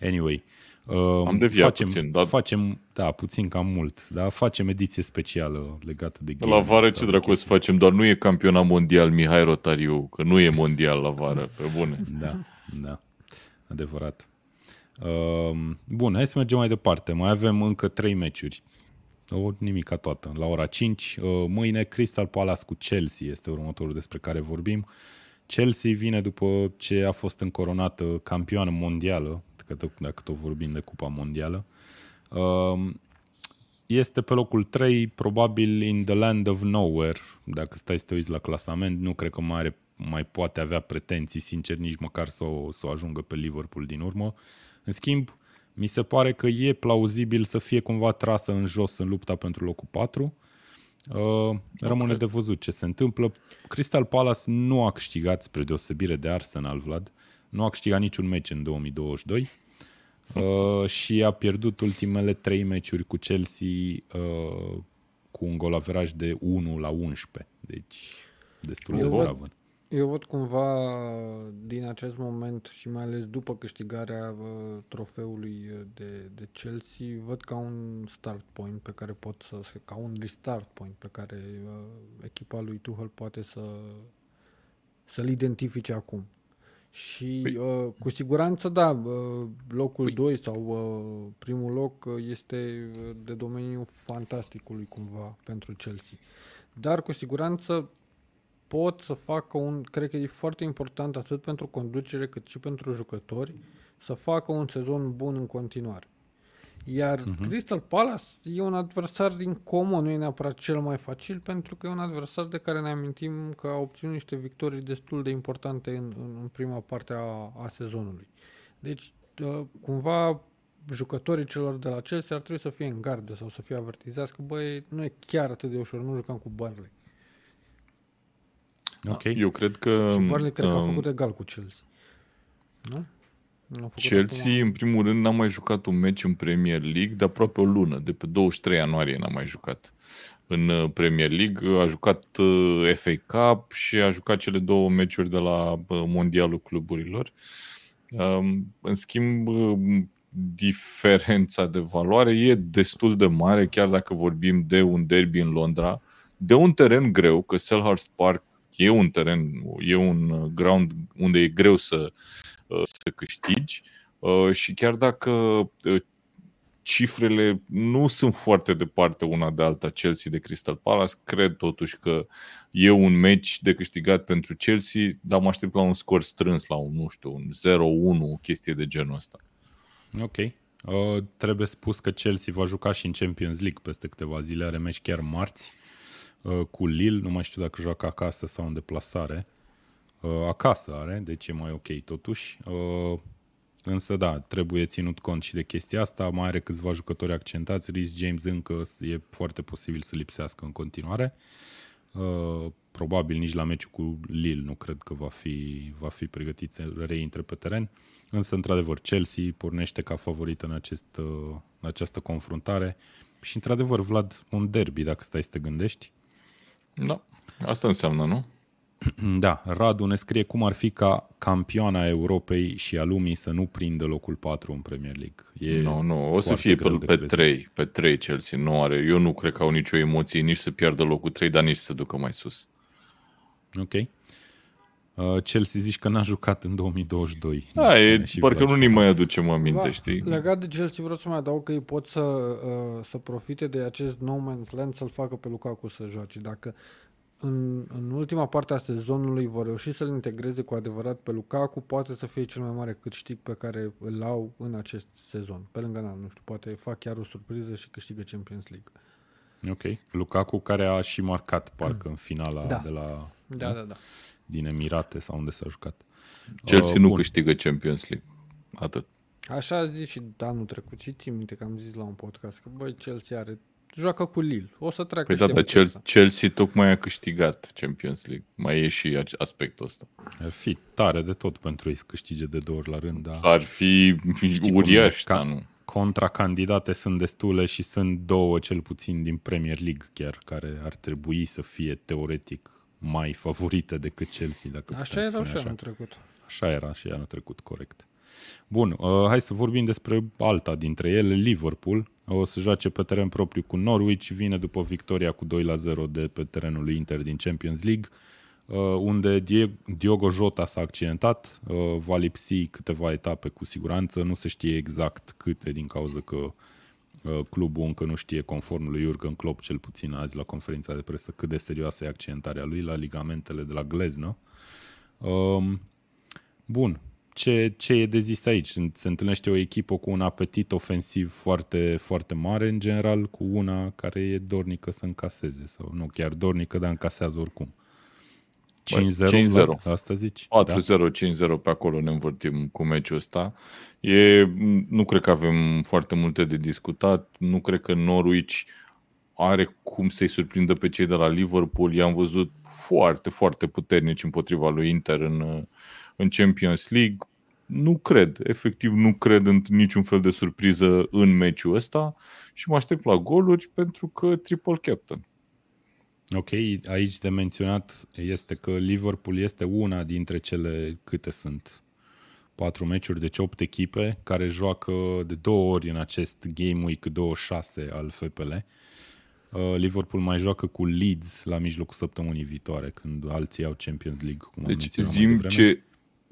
Anyway, uh, Am deviat facem, puțin, dar... facem, da, puțin cam mult, dar facem ediție specială legată de La vară ce dracu să facem, doar nu e campionat mondial Mihai Rotariu, că nu e mondial la vară, pe bune. Da, da, adevărat. Uh, bun, hai să mergem mai departe. Mai avem încă trei meciuri o nimica toată. La ora 5, uh, mâine Crystal Palace cu Chelsea este următorul despre care vorbim. Chelsea vine după ce a fost încoronată campioană mondială, dacă tot vorbim de Cupa Mondială. Um, este pe locul 3, probabil in the land of nowhere, dacă stai să te uiți la clasament, nu cred că mai, are, mai poate avea pretenții, sincer, nici măcar să o, să o ajungă pe Liverpool din urmă. În schimb, mi se pare că e plauzibil să fie cumva trasă în jos în lupta pentru locul 4. Uh, rămâne okay. de văzut ce se întâmplă. Crystal Palace nu a câștigat, spre deosebire de Arsenal, Vlad, nu a câștigat niciun meci în 2022 uh, și a pierdut ultimele trei meciuri cu Chelsea uh, cu un golaveraj de 1 la 11. Deci destul de zdravă. Eu văd cumva din acest moment și mai ales după câștigarea uh, trofeului uh, de, de Chelsea, văd ca un start point pe care pot să, ca un restart point pe care uh, echipa lui Tuchel poate să să-l identifice acum. Și păi... uh, cu siguranță, da, uh, locul păi... 2 sau uh, primul loc uh, este de domeniul fantasticului cumva pentru Chelsea. Dar cu siguranță pot să facă un, cred că e foarte important atât pentru conducere cât și pentru jucători, să facă un sezon bun în continuare. Iar uh-huh. Crystal Palace e un adversar din comun, nu e neapărat cel mai facil, pentru că e un adversar de care ne amintim că a obținut niște victorii destul de importante în, în prima parte a, a sezonului. Deci, uh, cumva, jucătorii celor de la Chelsea ar trebui să fie în gardă sau să fie avertizați că, băi, nu e chiar atât de ușor, nu jucăm cu Burnley. Okay. Eu cred că... Și Burnley cred că a um, făcut egal cu Chelsea. Nu? Chelsea, acum... în primul rând, n-a mai jucat un meci în Premier League de aproape o lună. De pe 23 ianuarie n-a mai jucat în uh, Premier League. A jucat uh, FA Cup și a jucat cele două meciuri de la uh, Mondialul Cluburilor. Um, în schimb, diferența de valoare e destul de mare, chiar dacă vorbim de un derby în Londra, de un teren greu, că Selhurst Park e un teren, e un ground unde e greu să, uh, să câștigi uh, și chiar dacă uh, cifrele nu sunt foarte departe una de alta Chelsea de Crystal Palace, cred totuși că e un meci de câștigat pentru Chelsea, dar mă aștept la un scor strâns, la un, nu știu, un 0-1, o chestie de genul ăsta. Ok. Uh, trebuie spus că Chelsea va juca și în Champions League peste câteva zile, are meci chiar marți. Uh, cu Lille, nu mai știu dacă joacă acasă sau în deplasare. Uh, acasă are, deci e mai ok totuși. Uh, însă da, trebuie ținut cont și de chestia asta. Mai are câțiva jucători accentați. Rhys James încă e foarte posibil să lipsească în continuare. Probabil nici la meciul cu Lille nu cred că va fi, va fi pregătit să reintre pe teren. Însă, într-adevăr, Chelsea pornește ca favorit în, acest, în această confruntare. Și, într-adevăr, Vlad, un derby, dacă stai să te gândești. Da, asta înseamnă, nu? Da, Radu ne scrie cum ar fi ca campioana Europei și a lumii să nu prindă locul 4 în Premier League. E nu, nu, o să fie pe, pe 3, pe 3 Chelsea. Nu are, eu nu cred că au nicio emoție nici să piardă locul 3, dar nici să ducă mai sus. Ok. Uh, Chelsea zici că n-a jucat în 2022. Da, e, parcă nu ni mai aducem aminte, da, știi? Legat de Chelsea vreau să mai adaug că ei pot să, uh, să profite de acest no man's land să-l facă pe Lukaku să joace. Dacă în, în ultima parte a sezonului vor reuși să-l integreze cu adevărat pe Lukaku, poate să fie cel mai mare câștig pe care îl au în acest sezon. Pe lângă, na, nu știu, poate fac chiar o surpriză și câștigă Champions League. Ok. Lukaku care a și marcat parcă în finala da. de la... Da, da, da. da din Emirate sau unde s-a jucat. Chelsea uh, nu bun. câștigă Champions League. Atât. Așa a zis și anul trecut și țin minte că am zis la un podcast că băi, Chelsea are joacă cu Lille. O să treacă Păi da, dar Chelsea, Chelsea tocmai a câștigat Champions League. Mai e și aspectul ăsta. Ar fi tare de tot pentru ei să câștige de două ori la rând. Dar... Ar fi uriaș, ca, nu? Contracandidate sunt destule și sunt două cel puțin din Premier League chiar, care ar trebui să fie teoretic mai favorite decât Chelsea, dacă Așa putem erau spune și anul trecut. Așa era și anul trecut, corect. Bun, uh, hai să vorbim despre alta dintre ele, Liverpool. O să joace pe teren propriu cu Norwich, vine după victoria cu 2 la 0 de pe terenul lui Inter din Champions League, uh, unde Diogo Jota s-a accidentat, uh, va lipsi câteva etape cu siguranță, nu se știe exact câte din cauza că uh, clubul încă nu știe conform lui Jurgen Klopp, cel puțin azi la conferința de presă, cât de serioasă e accidentarea lui la ligamentele de la gleznă. Um, Bun. Ce, ce e de zis aici? Se întâlnește o echipă cu un apetit ofensiv foarte, foarte mare, în general, cu una care e dornică să încaseze, sau nu chiar dornică, dar încasează oricum. 5-0, 5-0. asta zici? 4-0, da? 5-0 pe acolo ne învârtim cu meciul ăsta. E, nu cred că avem foarte multe de discutat. Nu cred că Norwich are cum să-i surprindă pe cei de la Liverpool. I-am văzut foarte, foarte puternici împotriva lui Inter în, în Champions League. Nu cred, efectiv nu cred în niciun fel de surpriză în meciul ăsta și mă aștept la goluri pentru că triple captain. Ok, aici de menționat este că Liverpool este una dintre cele câte sunt patru meciuri, deci opt echipe care joacă de două ori în acest Game Week 26 al FPL. Uh, Liverpool mai joacă cu Leeds la mijlocul săptămânii viitoare, când alții au Champions League. Cum deci zim ce,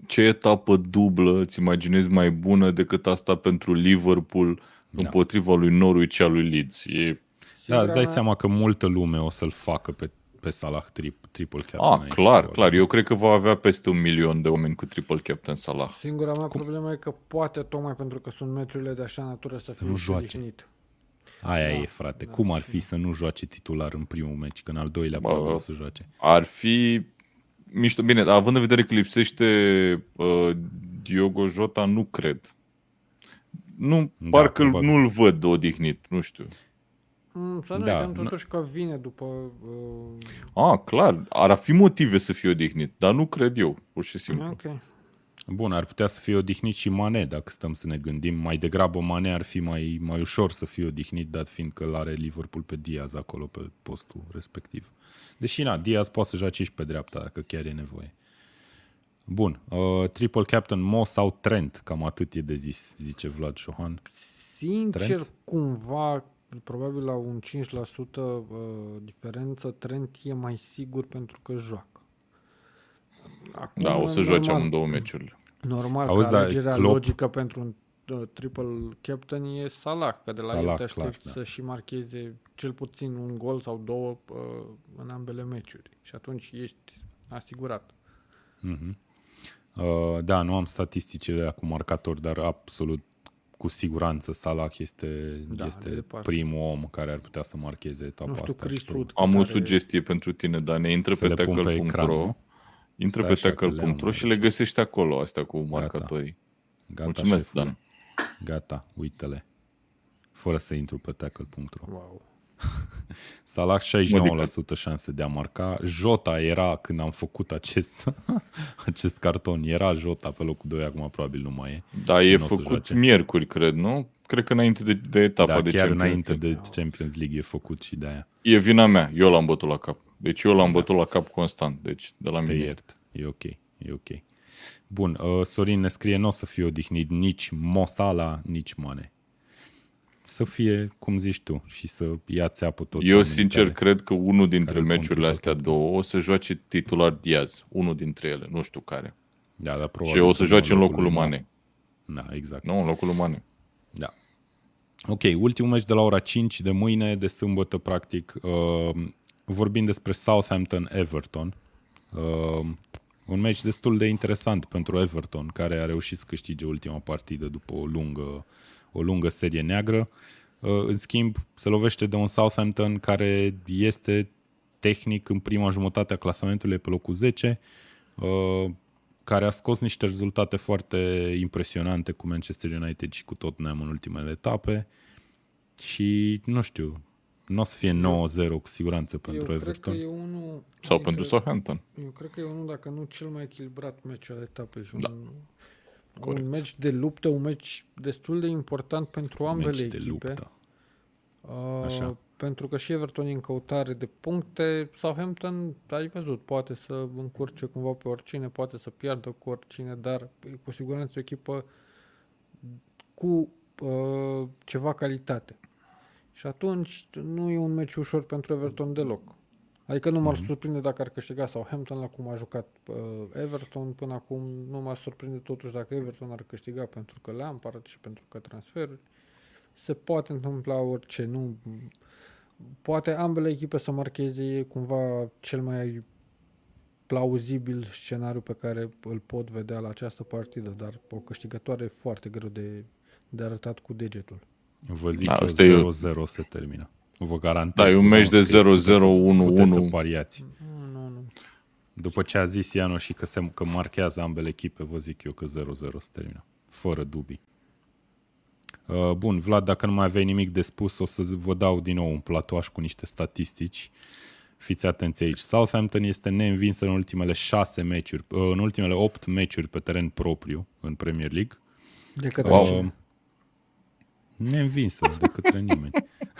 ce etapă dublă îți imaginezi mai bună decât asta pentru Liverpool da. împotriva lui Norwich și a lui Leeds. E... Da, îți dai seama că multă lume o să-l facă pe, pe Salah trip, triple captain. Ah, aici, clar, clar. Eu cred că va avea peste un milion de oameni cu triple captain Salah. Singura mea Cum? problemă e că poate tocmai pentru că sunt meciurile de așa natură să, să fie nu joace. Lihnit. Aia da, e, frate. Da, Cum ar fi să nu joace titular în primul meci, când al doilea Bă, probabil o să joace? Ar fi mișto. Bine, dar având în vedere că lipsește uh, Diogo Jota, nu cred. Nu, da, parcă probabil. nu-l văd odihnit, nu știu. Mm, să nu da, uităm totuși că vine după... Uh... Ah, clar, ar fi motive să fie odihnit, dar nu cred eu, pur și simplu. Okay. Bun, ar putea să fie odihnit și Mane, dacă stăm să ne gândim. Mai degrabă Mane ar fi mai, mai ușor să fie odihnit, dat fiind că l-are Liverpool pe Diaz acolo pe postul respectiv. Deși, na, Diaz poate să joace și pe dreapta, dacă chiar e nevoie. Bun, uh, triple captain Mo sau Trent, cam atât e de zis, zice Vlad Șohan. Sincer, Trent? cumva, probabil la un 5% uh, diferență, Trent e mai sigur pentru că joacă. Acum, da, o să joace amândouă meciurile. Normal Auzi, că alegerea Klopp... logică pentru un uh, triple captain e Salah, că de la Salah, el te aștepți clar, da. să și marcheze cel puțin un gol sau două uh, în ambele meciuri. Și atunci ești asigurat. Mm-hmm. Uh, da, nu am statisticile cu marcator, dar absolut cu siguranță Salah este, da, este primul om care ar putea să marcheze etapa nu știu, asta. Chris Am care... o sugestie pentru tine, Dane. Intră pe tackle.ro Intră pe tackle.ro și le găsești acolo, astea cu marcatorii. Gata, Mulțumesc, șefule. Dan. Gata, uite-le. Fără să intru pe tackle.ro. Wow. Salah 69% șanse de a marca. Jota era când am făcut acest, acest carton. Era Jota pe locul 2, acum probabil nu mai e. Da, e făcut miercuri, cred, nu? Cred că înainte de, de etapa da, de chiar Champions înainte de Champions League e făcut și de aia. E vina mea, eu l-am bătut la cap. Deci eu l-am da. bătut la cap constant, deci de la Te mine. iert, e ok, e ok. Bun, uh, Sorin ne scrie, nu o să fie odihnit nici Mosala, nici Mane. Să fie, cum zici tu, și să ia țeapă tot. Eu sincer care, cred că unul dintre meciurile astea două o să joace titular Diaz, unul dintre ele, nu știu care. Da, da, probabil. Și o să joace în locul lui Mane. Da, exact. Nu, în locul lui Mane. Da. Ok, ultimul meci de la ora 5 de mâine, de sâmbătă, practic, uh, vorbim despre Southampton-Everton. Uh, un meci destul de interesant pentru Everton, care a reușit să câștige ultima partidă după o lungă, o lungă serie neagră. Uh, în schimb, se lovește de un Southampton care este tehnic în prima jumătate a clasamentului pe locul 10, uh, care a scos niște rezultate foarte impresionante cu Manchester United și cu Tottenham în ultimele etape. Și, nu știu, nu o să fie 9-0 cu siguranță pentru eu Everton. Cred că e unul, Sau pentru Southampton. Eu cred că e unul, dacă nu cel mai echilibrat meci al etapei. Și da. un, un meci de luptă, un meci destul de important pentru ambele meci echipe. De luptă. Uh, Așa. pentru că și Everton e în căutare de puncte. Southampton, ai văzut, poate să încurce cumva pe oricine, poate să piardă cu oricine, dar e cu siguranță o echipă cu uh, ceva calitate. Și atunci nu e un meci ușor pentru Everton deloc. Adică nu m-ar mm-hmm. surprinde dacă ar câștiga Southampton la cum a jucat uh, Everton până acum. Nu m-ar surprinde totuși dacă Everton ar câștiga pentru că Lampard și pentru că transferuri. Se poate întâmpla orice. Nu, poate ambele echipe să marcheze cumva cel mai plauzibil scenariu pe care îl pot vedea la această partidă, dar o câștigătoare e foarte greu de, de arătat cu degetul. Vă zic da, că 0-0 se termină. Vă garantez. Da, e un meci de 0-0-1-1. Să pariați. Nu, nu, nu. După ce a zis Iano și că, se, că marchează ambele echipe, vă zic eu că 0-0 se termină. Fără dubii. Uh, bun, Vlad, dacă nu mai aveai nimic de spus, o să vă dau din nou un platoaș cu niște statistici. Fiți atenți aici. Southampton este neînvins în ultimele șase meciuri, uh, în ultimele opt meciuri pe teren propriu în Premier League. De către uh, Neînvinsă de către nimeni.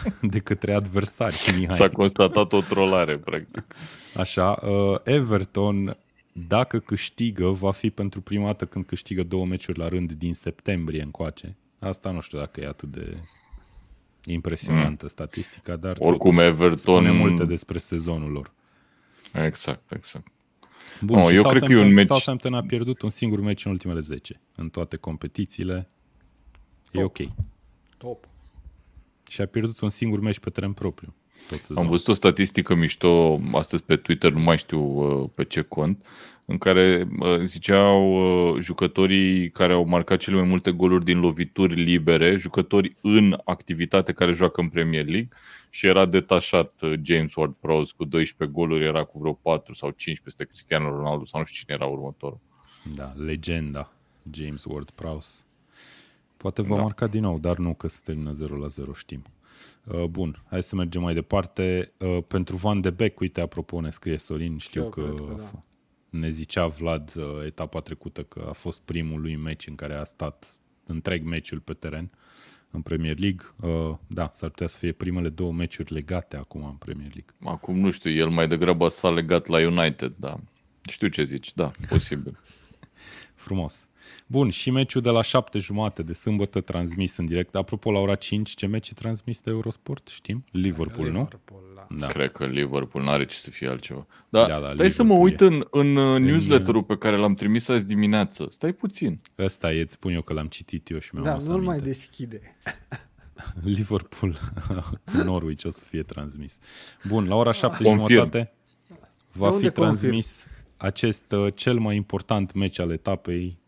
De către adversari. Mihai. S-a constatat o trolare, practic. Așa, uh, Everton, dacă câștigă, va fi pentru prima dată când câștigă două meciuri la rând din septembrie încoace. Asta nu știu dacă e atât de impresionantă mm. statistica, dar oricum Everton spune multe despre sezonul lor. Exact, exact. Bun, oh, eu cred că e un meci... Southampton a pierdut un singur meci în ultimele 10 în toate competițiile. E ok. Top. Și a pierdut un singur meci pe teren propriu. Tot Am văzut o statistică mișto astăzi pe Twitter, nu mai știu uh, pe ce cont, în care uh, ziceau uh, jucătorii care au marcat cele mai multe goluri din lovituri libere, jucători în activitate care joacă în Premier League și era detașat James Ward-Prowse cu 12 goluri, era cu vreo 4 sau 5 peste Cristiano Ronaldo sau nu știu cine era următorul. Da, legenda James Ward-Prowse. Poate va da. marca din nou, dar nu că se termină 0 la 0, știm. Uh, bun, hai să mergem mai departe. Uh, pentru Van de Beek, uite, apropo, ne scrie Sorin, știu Eu că, că da. ne zicea Vlad uh, etapa trecută că a fost primul lui meci în care a stat întreg meciul pe teren în Premier League. Da, s-ar putea să fie primele două meciuri legate acum în Premier League. Acum nu știu, el mai degrabă s-a legat la United, da. Știu ce zici, da, posibil. Frumos. Bun, și meciul de la șapte jumate de sâmbătă transmis în direct. Apropo, la ora 5, ce meci e transmis de Eurosport? Știm? Liverpool, Liverpool nu? Da. da. Cred că Liverpool nu are ce să fie altceva. Da, da, da stai Liverpool să mă uit în, în uh, newsletterul pe care l-am trimis azi dimineață. Stai puțin. Ăsta e, îți spun eu că l-am citit eu și mi-am Da, nu mai deschide. Liverpool Norwich o să fie transmis. Bun, la ora șapte jumătate va fi transmis confirm? acest uh, cel mai important meci al etapei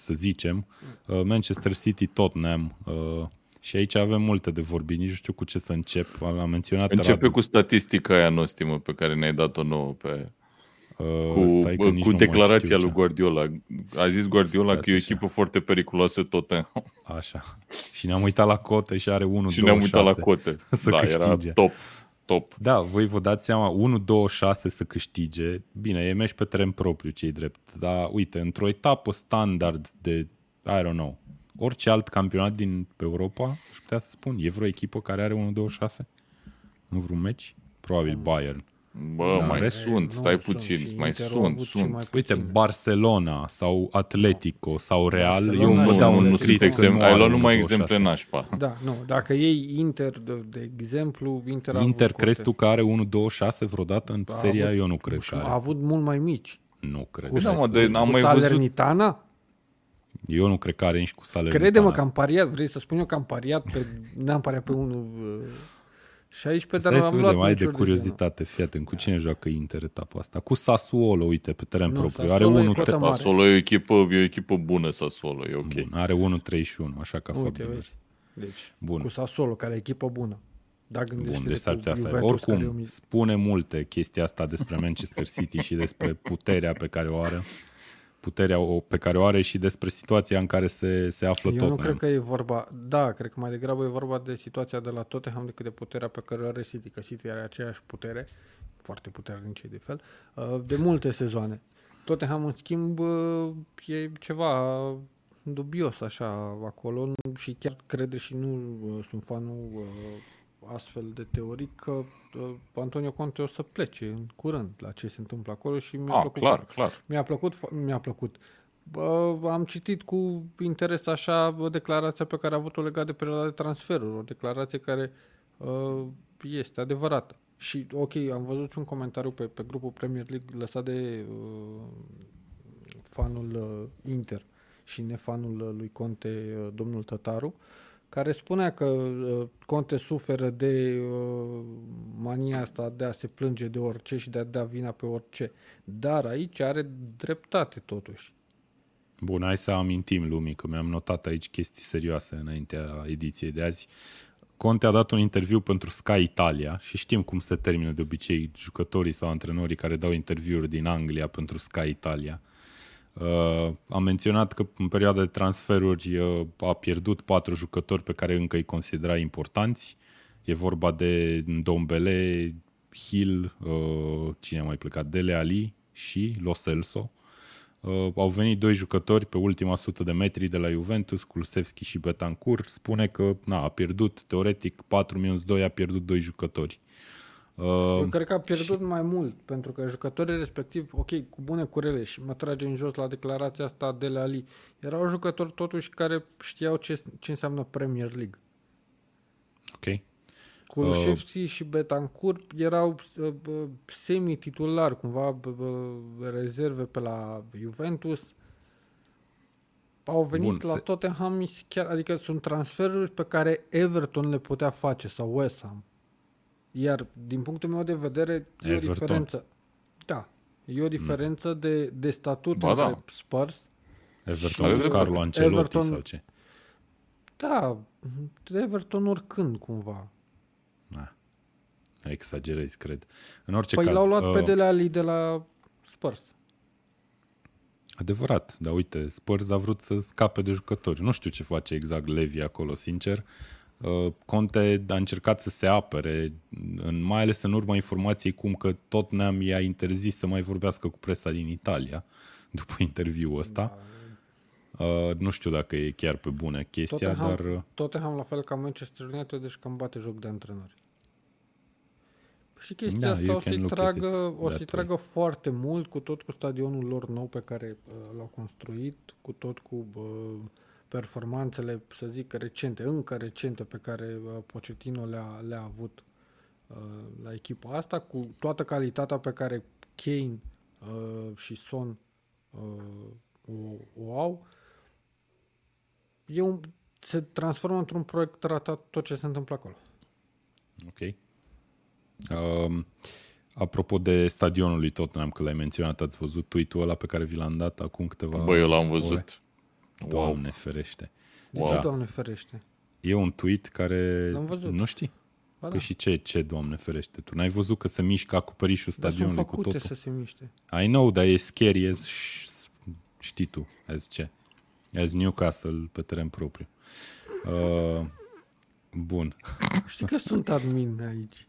să zicem, uh, Manchester City, Tottenham, uh, și aici avem multe de vorbit, nici nu știu cu ce să încep. Am menționat Începe Radu. cu statistica aia nostimă pe care ne-ai dat-o nouă pe... Uh, cu, stai că cu declarația lui Guardiola. A zis Guardiola Stați că e o echipă așa. foarte periculoasă Tottenham. Așa. Și ne-am uitat la cote și are 1 Și ne-am uitat la cote. Să da, câștige. era top top. Da, voi vă dați seama, 1-2-6 să câștige, bine, e meci pe teren propriu, cei drept, dar uite, într-o etapă standard de, I don't know, orice alt campionat din Europa, aș putea să spun, e vreo echipă care are 1-2-6 în vreun meci? Probabil Bayern. Bă, da, mai rest? sunt, stai nu, puțin, sunt, mai sunt, sunt. Mai Uite, Barcelona sau Atletico sau Real, Barcelona eu vă dau un scris exemplu, Ai luat numai exemple nașpa. Da, nu, dacă iei Inter, de, de exemplu, Inter Inter crezi tu că are 1-2-6 vreodată în a seria? Avut, eu nu cred că are. A avut mult mai mici. Nu cred. Cu, da, mă, de, am mai Salernitana? Văzut... Eu nu cred că are nici cu Salernitana. Crede-mă că am pariat, vrei să spun eu că am pariat pe, n-am pariat pe unul și aici pe dar am luat mai de curiozitate, fii atent, cu cine joacă Inter etapa asta? Cu Sassuolo, uite, pe teren nu, propriu. Are 1 e Sassuolo e o echipă, e o echipă bună, Sassuolo, e ok. Bun, are 1-31, așa că a uite, Deci, Bun. cu Sassuolo, care e echipă bună. Da, Bun, deci s-ar putea să Oricum, spune multe chestia asta despre Manchester City și despre puterea pe care o are puterea pe care o are și despre situația în care se, se află Eu Tottenham. nu cred că e vorba, da, cred că mai degrabă e vorba de situația de la Tottenham decât de puterea pe care o are City, că City are aceeași putere, foarte puternice de fel, uh, de multe sezoane. Tottenham, în schimb, uh, e ceva dubios așa acolo și chiar crede și nu uh, sunt fanul astfel de teorii că uh, Antonio Conte o să plece în curând la ce se întâmplă acolo și mi-a Ah, plăcut. clar, clar. Mi-a plăcut, fo- mi-a plăcut. Bă, am citit cu interes așa bă, declarația pe care a avut-o legat de perioada de transferuri, o declarație care uh, este adevărată. Și, ok, am văzut și un comentariu pe, pe grupul Premier League lăsat de uh, fanul uh, Inter și nefanul uh, lui Conte, uh, domnul Tătaru, care spunea că uh, Conte suferă de uh, mania asta de a se plânge de orice și de a da vina pe orice. Dar aici are dreptate totuși. Bun, hai să amintim lumii că mi-am notat aici chestii serioase înaintea ediției de azi. Conte a dat un interviu pentru Sky Italia și știm cum se termină de obicei jucătorii sau antrenorii care dau interviuri din Anglia pentru Sky Italia. Uh, am menționat că în perioada de transferuri uh, a pierdut patru jucători pe care încă îi considera importanți. E vorba de Ndombele, Hill, uh, cine a mai plecat, Dele Ali și Lo Celso. Uh, au venit doi jucători pe ultima sută de metri de la Juventus, Kulusevski și Betancourt. Spune că na, a pierdut, teoretic, 4 minus 2 a pierdut doi jucători. Eu Uh, cred că a pierdut mai mult, pentru că jucătorii respectiv, ok, cu bune curele și mă trage în jos la declarația asta de la Ali, erau jucători totuși care știau ce, ce înseamnă Premier League. ok. Kulusevski uh, și Betancourt erau uh, uh, semi-titulari, cumva uh, rezerve pe la Juventus. Au venit Bun, Bun, la se- Tottenham, chiar, adică sunt transferuri pe care Everton le putea face sau West Ham. Iar din punctul meu de vedere e Everton. o diferență. Da, e o diferență de, de statut Ba între da. Spurs. Everton Are cu dreptate. Carlo Ancelotti Everton- sau ce? Da, Everton oricând cumva. Na, exagerezi, cred. În orice Păi caz, l-au luat uh, pe Dele Ali de la Spurs. Adevărat, dar uite, Spurs a vrut să scape de jucători. Nu știu ce face exact Levi acolo, sincer. Uh, Conte a încercat să se apere, în, mai ales în urma informației cum că tot neam i-a interzis să mai vorbească cu presa din Italia după interviul ăsta. Uh, nu știu dacă e chiar pe bune chestia, Tottenham, dar uh, Tottenham la fel ca Manchester United, deci cam bate joc de antrenori. Și chestia Da, asta you o can să-i look at tragă, it o that să-i tragă foarte mult, cu tot cu stadionul lor nou pe care uh, l-au construit, cu tot cu uh, performanțele, să zic, recente, încă recente pe care uh, Pochettino le-a, le-a avut uh, la echipa asta, cu toată calitatea pe care Kane uh, și Son uh, o, o au, e un, se transformă într-un proiect ratat tot ce se întâmplă acolo. ok. Um, apropo de stadionul lui Tottenham, că l-ai menționat, ați văzut tweet-ul ăla pe care vi l-am dat acum câteva Bă, eu l-am ore? Văzut. Wow. Doamne ferește. De Wow. ce, Da. Doamne ferește? E un tweet care... L-am văzut. Nu știi? Ba Păi da. și ce, ce, doamne ferește? Tu n-ai văzut că se mișcă acoperișul Dar sunt stadionului cu făcute totul? să se miște. I know, dar e scary as, știi tu, as ce? As Newcastle pe teren propriu. Uh, bun. Știi că sunt admin aici.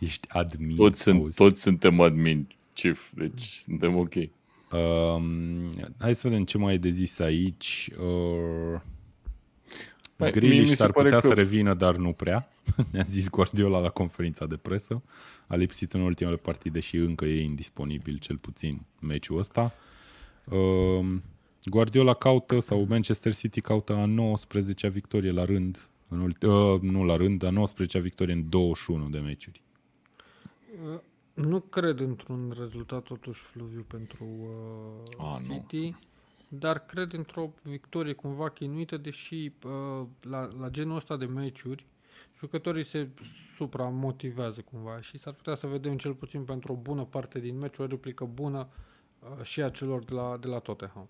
Ești admin. Toți, sunt, auzi. toți suntem admin, chief, deci suntem ok. Um, hai să vedem ce mai e de zis aici. Uh, Păi, mie Grealish mi se s-ar pare putea că- să revină, dar nu prea. Ne-a zis Guardiola la conferința de presă. A lipsit în ultimele partide și încă e indisponibil, cel puțin, meciul ăsta. Um, Guardiola caută, sau Manchester City caută a 19-a victorie la rând, în ulti- uh, nu la rând, a 19-a victorie în 21 de meciuri. Nu cred într-un rezultat totuși fluviu pentru uh, A, nu. City, dar cred într-o victorie cumva chinuită, deși uh, la, la genul ăsta de meciuri jucătorii se supramotivează cumva și s-ar putea să vedem cel puțin pentru o bună parte din meci o replică bună uh, și a celor de la, de la Tottenham.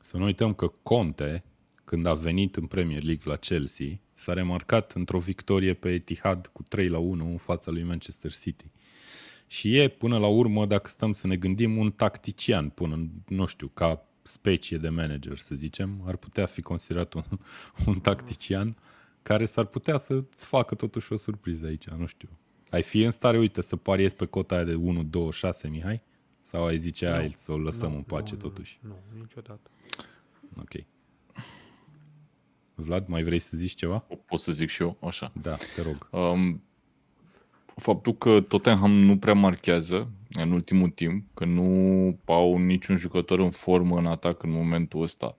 Să nu uităm că Conte, când a venit în Premier League la Chelsea, s-a remarcat într-o victorie pe Etihad cu 3 la 1 în fața lui Manchester City. Și e, până la urmă, dacă stăm să ne gândim, un tactician, până, nu știu, ca specie de manager, să zicem, ar putea fi considerat un, un tactician care s-ar putea să-ți facă totuși o surpriză aici, nu știu. Ai fi în stare, uite, să pariezi pe cota aia de 1-2-6, Mihai? Sau ai zice, hai să o lăsăm Nu, în pace nu, totuși? Nu, nu, niciodată. Ok. Vlad, mai vrei să zici ceva? Pot să zic și eu, așa. Da, te rog. Um, faptul că Tottenham nu prea marchează în ultimul timp, că nu au niciun jucător în formă în atac în momentul ăsta,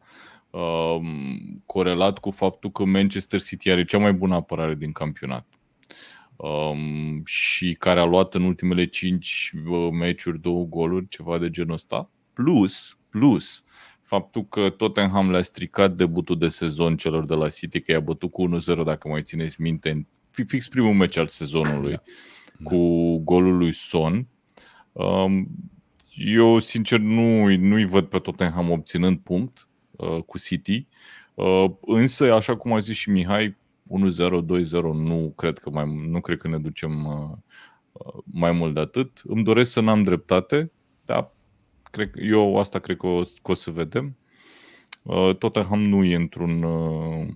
um, corelat cu faptul că Manchester City are cea mai bună apărare din campionat. Um, și care a luat în ultimele 5 uh, meciuri două goluri, ceva de genul ăsta, plus, plus faptul că Tottenham le-a stricat debutul de sezon celor de la City, că i-a bătut cu 1-0, dacă mai țineți minte, în fix primul meci al sezonului, da. cu golul lui Son. Um, eu, sincer, nu, nu-i văd pe Tottenham obținând punct uh, cu City, uh, însă, așa cum a zis și Mihai, 1-0, 2-0, nu cred că, mai, nu cred că ne ducem uh, uh, mai mult de atât. Îmi doresc să n-am dreptate, dar cred, eu asta cred că o, că o să vedem. Uh, Tottenham nu e într-un, uh,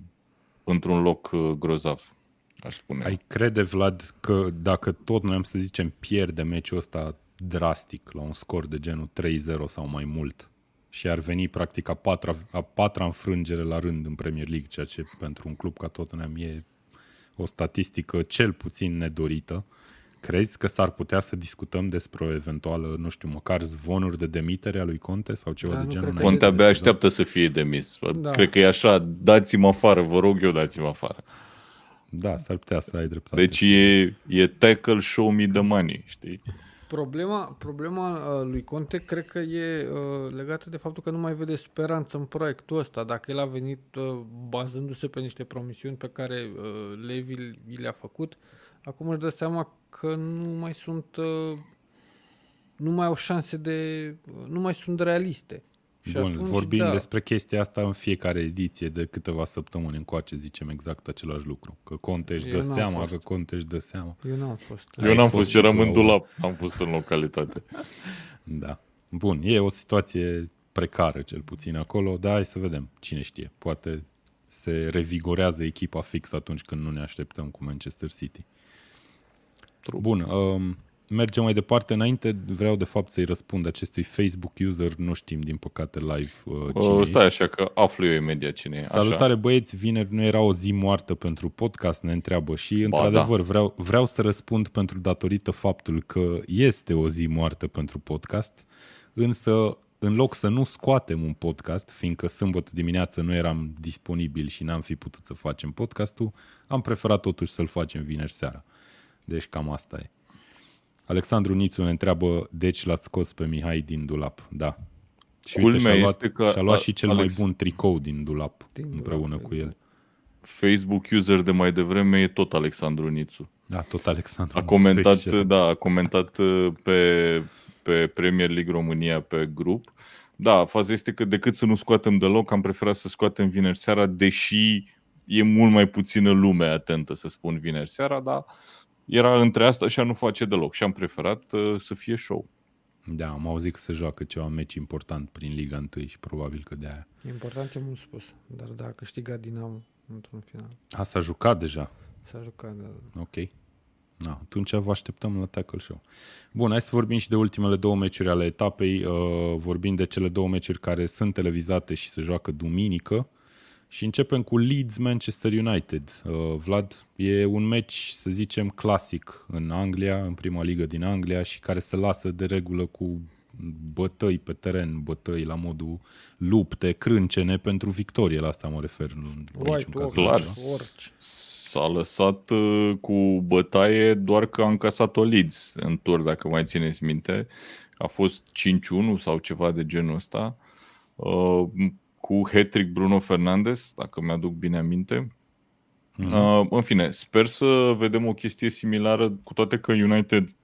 într-un loc uh, grozav, aș spune. Ai crede, Vlad, că dacă tot noi am să zicem pierde meciul ăsta drastic la un scor de genul 3-0 sau mai mult și ar veni practic a patra, a patra înfrângere la rând în Premier League, ceea ce pentru un club ca Tottenham e o statistică cel puțin nedorită. Crezi că s-ar putea să discutăm despre o eventuală, nu știu, măcar zvonuri de demitere a lui Conte sau ceva Da, de nu genul? cred că Conte înainte de abia sezon? așteaptă să fie demis. Da. Cred că e așa, dați-mă afară, vă rog eu, dați-mă afară. Da, s-ar putea să ai dreptate. Deci e, e tackle, show me the money, știi? Problema, problema uh, lui Conte cred că e uh, legată de faptul că nu mai vede speranță în proiectul ăsta. Dacă el a venit uh, bazându-se pe niște promisiuni pe care uh, Levi i le-a făcut, acum își dă seama că nu mai sunt uh, nu mai au șanse de uh, nu mai sunt realiste. Și Bun, atunci, vorbim da, despre chestia asta în fiecare ediție de câteva săptămâni încoace, zicem exact același lucru. Că Conte își dă Eu n-am seama, fost. că Conte își dă seama. Eu n-am fost. Eu n-am fost fost, și eram tu, în Aur. dulap, am fost în localitate. Da. Bun, e o situație precară cel puțin acolo, dar hai să vedem. Cine știe, poate se revigorează echipa fix atunci când nu ne așteptăm cu Manchester City. Bun, um, mergem mai departe. Înainte vreau de fapt să-i răspund acestui Facebook user, nu știm din păcate live uh, cine Uh, ești. stai așa că aflu eu imediat cine e. Salutare băieți, vineri nu era o zi moartă pentru podcast, ne întreabă și într-adevăr vreau, vreau să răspund pentru datorită faptul că este o zi moartă pentru podcast, însă în loc să nu scoatem un podcast, fiindcă sâmbătă dimineață nu eram disponibil și n-am fi putut să facem podcastul, am preferat totuși să-l facem vineri seara. Deci cam asta e. Alexandru Nițu ne întreabă, deci l-ați scos pe Mihai din dulap. Da. Și uite, Culmea și-a luat, este că și-a luat a- și cel Alex- mai bun tricou din dulap Din dulap, împreună cu el. exact. Facebook user de mai devreme e tot Alexandru Nițu. Da, tot Alexandru. A Nițu, comentat, excelent. da, a comentat uh, pe, pe Premier League România pe grup. Da, faza este că decât să nu scoatem deloc, am preferat să scoatem vineri seara, deși e mult mai puțină lume atentă să spun vineri seara, dar era între asta și a nu face deloc și am preferat uh, să fie show. Da, am auzit că se joacă ceva meci important prin Liga 1 și probabil că de aia. Important e mult spus, dar da, a câștigat Dinamo într-un final. A, s-a jucat deja. S-a jucat, da. Ok. Na, atunci vă așteptăm la Tackle Show. Bun, hai să vorbim și de ultimele două meciuri ale etapei. Uh, vorbim de cele două meciuri care sunt televizate și se joacă duminică. Și începem cu Leeds Manchester United. Uh, Vlad, e un meci, să zicem, clasic în Anglia, în prima ligă din Anglia și care se lasă de regulă cu bătăi pe teren, bătăi la modul lupte, crâncene pentru victorie. La asta mă refer. în White niciun caz Walker, clar. altceva. orice. S-a lăsat uh, cu bătaie doar că a încasat-o Leeds în tur, dacă mai țineți minte. A fost 5-1 sau ceva de genul ăsta. Uh, cu hat-trick Bruno Fernandes, dacă mi-aduc bine aminte. Mhm. Uh, în fine, sper să vedem o chestie similară, cu toate că United,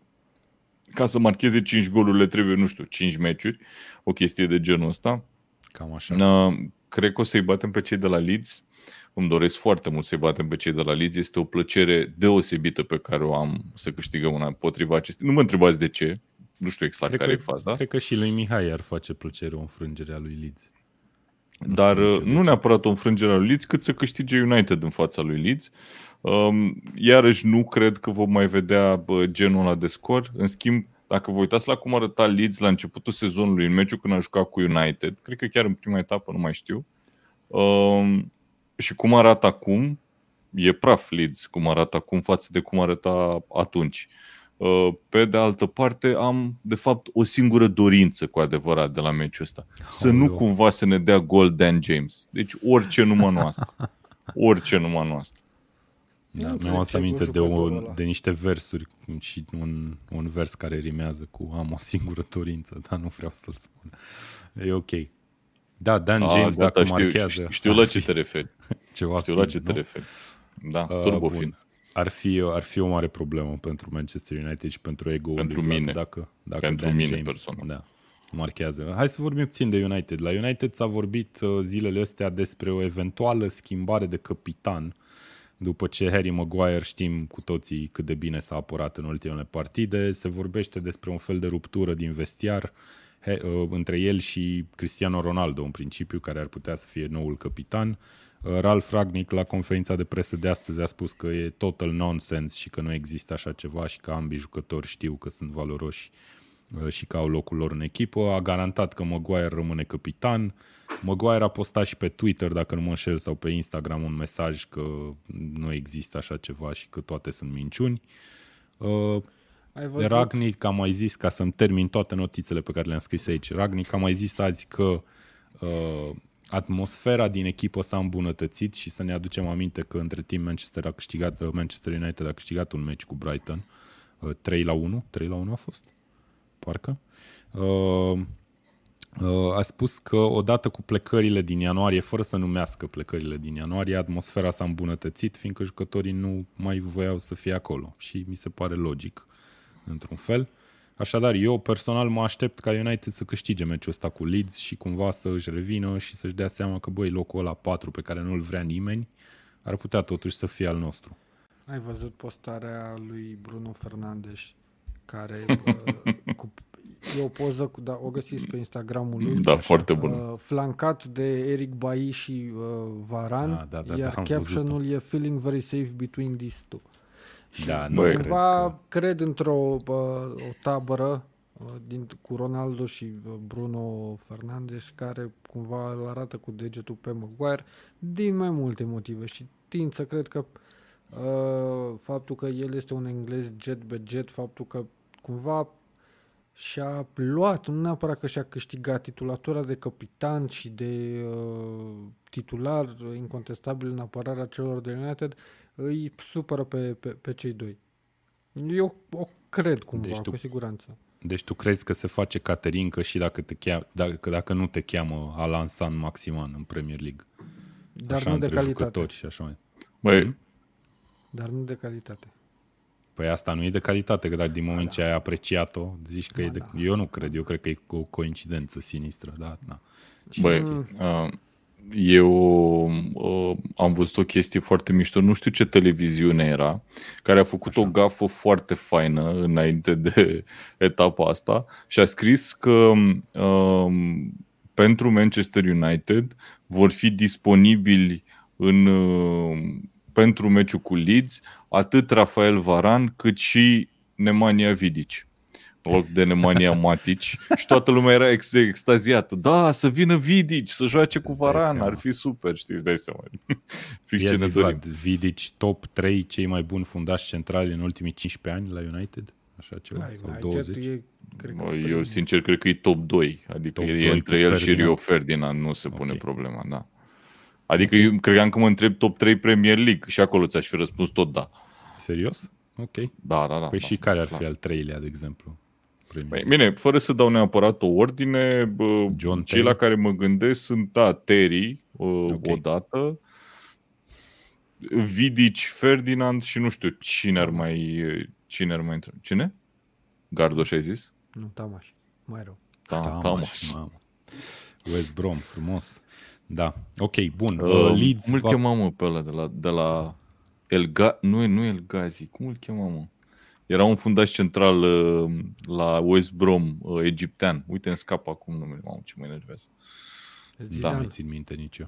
ca să marcheze 5 goluri, le trebuie, nu știu, 5 meciuri, o chestie de genul ăsta. Cam așa. Uh, cred că o să-i batem pe cei de la Leeds. Îmi doresc foarte mult să-i batem pe cei de la Leeds. Este o plăcere deosebită pe care o am să câștigăm una împotriva acestei. Nu mă întrebați de ce. Nu știu exact Cred care că, e faza. Cred că și lui Mihai ar face plăcere o înfrângere a lui Leeds. Dar știu uh, nici eu de nu ce. neapărat o înfrângere a lui Leeds, cât să câștige United în fața lui Leeds. Um, iarăși nu cred că vom mai vedea bă, genul ăla de scor. În schimb, dacă vă uitați la cum arăta Leeds la începutul sezonului, în meciul când a jucat cu United, cred că chiar în prima etapă, nu mai știu, um, și cum arată acum, e praf Leeds cum arată acum față de cum arăta atunci. Uh, pe de altă parte, am, de fapt, o singură dorință cu adevărat de la meciul ăsta. Să nu cumva să ne dea gol Dan James. Deci orice numai noastră. Orice numai noastră. Da, mi-am adus aminte de, o, de niște versuri și un, un vers care rimează cu am o singură dorință, dar nu vreau să-l spun. E ok. Da, Dan A, James, gata, dacă știu, marchează... Știu, știu la ce te referi. Ceva știu la ce te referi. Da, uh, turbo fin. Ar fi, ar fi o mare problemă pentru Manchester United și pentru ego Pentru mine. Dacă, dacă pentru Dan mine James, personal. Da, marchează. Hai să vorbim puțin de United. La United s-a vorbit uh, zilele astea despre o eventuală schimbare de capitan după ce Harry Maguire știm cu toții cât de bine s-a apărat în ultimele partide, se vorbește despre un fel de ruptură din vestiar he, uh, între el și Cristiano Ronaldo, în principiu, care ar putea să fie noul capitan. Uh, Ralf Ragnic, la conferința de presă de astăzi, a spus că e total nonsense și că nu există așa ceva și că ambii jucători știu că sunt valoroși uh, și că au locul lor în echipă. A garantat că Maguire rămâne capitan. Maguire a postat și pe Twitter, dacă nu mă înșel, sau pe Instagram un mesaj că nu există așa ceva și că toate sunt minciuni. Uh, ai văzut? Ragnic a mai zis, ca să-mi termin toate notițele pe care le-am scris aici, Ragnic a mai zis azi că uh, atmosfera din echipă s-a îmbunătățit și să ne aducem aminte că între timp Manchester a câștigat, uh, Manchester United a câștigat un meci cu Brighton, uh, 3 la 1, 3 la 1 a fost, parcă. Uh, uh, a spus că odată cu plecările din ianuarie, fără să numească plecările din ianuarie, atmosfera s-a îmbunătățit, fiindcă jucătorii nu mai voiau să fie acolo și mi se pare logic într-un fel. Așadar, eu personal mă aștept ca United să câștige meciul ăsta cu Leeds și cumva să își revină și să-și dea seama că, băi, locul ăla 4 pe care nu-l vrea nimeni ar putea totuși să fie al nostru. Ai văzut postarea lui Bruno Fernandes care cu, e o poză, cu, da, o găsiți pe Instagramul lui. Da, așa, foarte bun. Uh, flancat de Eric Bailly și uh, Varan, da, da, da, iar da, captionul e Feeling very safe between these two. Da, nu cred cumva că... cred într-o o tabără din, cu Ronaldo și Bruno Fernandes care cumva îl arată cu degetul pe Maguire din mai multe motive. Și tind să cred că uh, faptul că el este un englez jet be jet, faptul că cumva și-a luat, nu neapărat că și-a câștigat titulatura de capitan și de uh, titular incontestabil în apărarea celor de United, îi supără pe, pe, pe cei doi. Eu o cred cumva, deci tu, cu siguranță. Deci tu crezi că se face Caterinca și dacă, te cheamă, dacă, dacă nu te cheamă Alan San Maximan în Premier League? Dar așa, nu de calitate. și așa mai. Băi. Hmm? Dar nu de calitate. Păi asta nu e de calitate, că dacă din moment da. ce ai apreciat-o, zici că da, e de... Da. Eu nu cred, eu cred că e o coincidență sinistră, da? da. Băi, uh, eu uh, am văzut o chestie foarte mișto, nu știu ce televiziune era, care a făcut Așa. o gafă foarte faină înainte de etapa asta și a scris că uh, pentru Manchester United vor fi disponibili în, uh, pentru meciul cu Leeds atât Rafael Varan cât și Nemanja Vidic loc de Nemanja Matic și toată lumea era ex- extaziată. Da, să vină Vidic, să joace cu Varan, ar fi super, știi, dai seama. Fix ce ne dorim. Vidic, top 3 cei mai buni fundași centrali în ultimii 15 ani la United? Așa ceva, Hai, sau 20? E, cred că eu sincer cred că e top 2, adică top e între el Ferdinand. și Rio Ferdinand, nu se pune okay. problema, da. Adică okay. eu credeam că mă întreb top 3 Premier League și acolo ți-aș fi răspuns tot da. Serios? Ok. Da, da, da. Păi da, și care ar fi al treilea, de exemplu? Păi, bine, fără să dau neapărat o ordine, bă, John cei Terry. la care mă gândesc sunt, da, Terry, okay. odată, Vidic, Ferdinand și nu știu cine ar mai... Cine ar mai intra? Cine? Gardoș ai zis? Nu, Tamaș. Mai rău. Da, Tamaș. Tamaș. West Brom, frumos. Da, ok, bun. Uh, uh Leeds cum îl va... chema, mă, pe ăla de la, de la El Ga... Nu, nu El Gazi, cum îl chema, mă? Era un fundaș central uh, la West Brom, uh, egiptean. Uite, în scap acum numele. Mamă, ce mă enervează. Da, nu țin minte nici eu.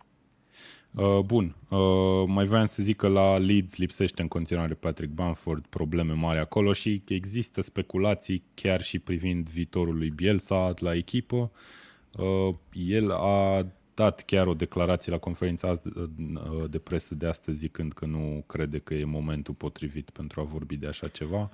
Uh, bun, uh, mai voiam să zic că la Leeds lipsește în continuare Patrick Bamford, probleme mari acolo și există speculații chiar și privind viitorul lui Bielsa la echipă. Uh, el a dat chiar o declarație la conferința de presă de astăzi zicând că nu crede că e momentul potrivit pentru a vorbi de așa ceva.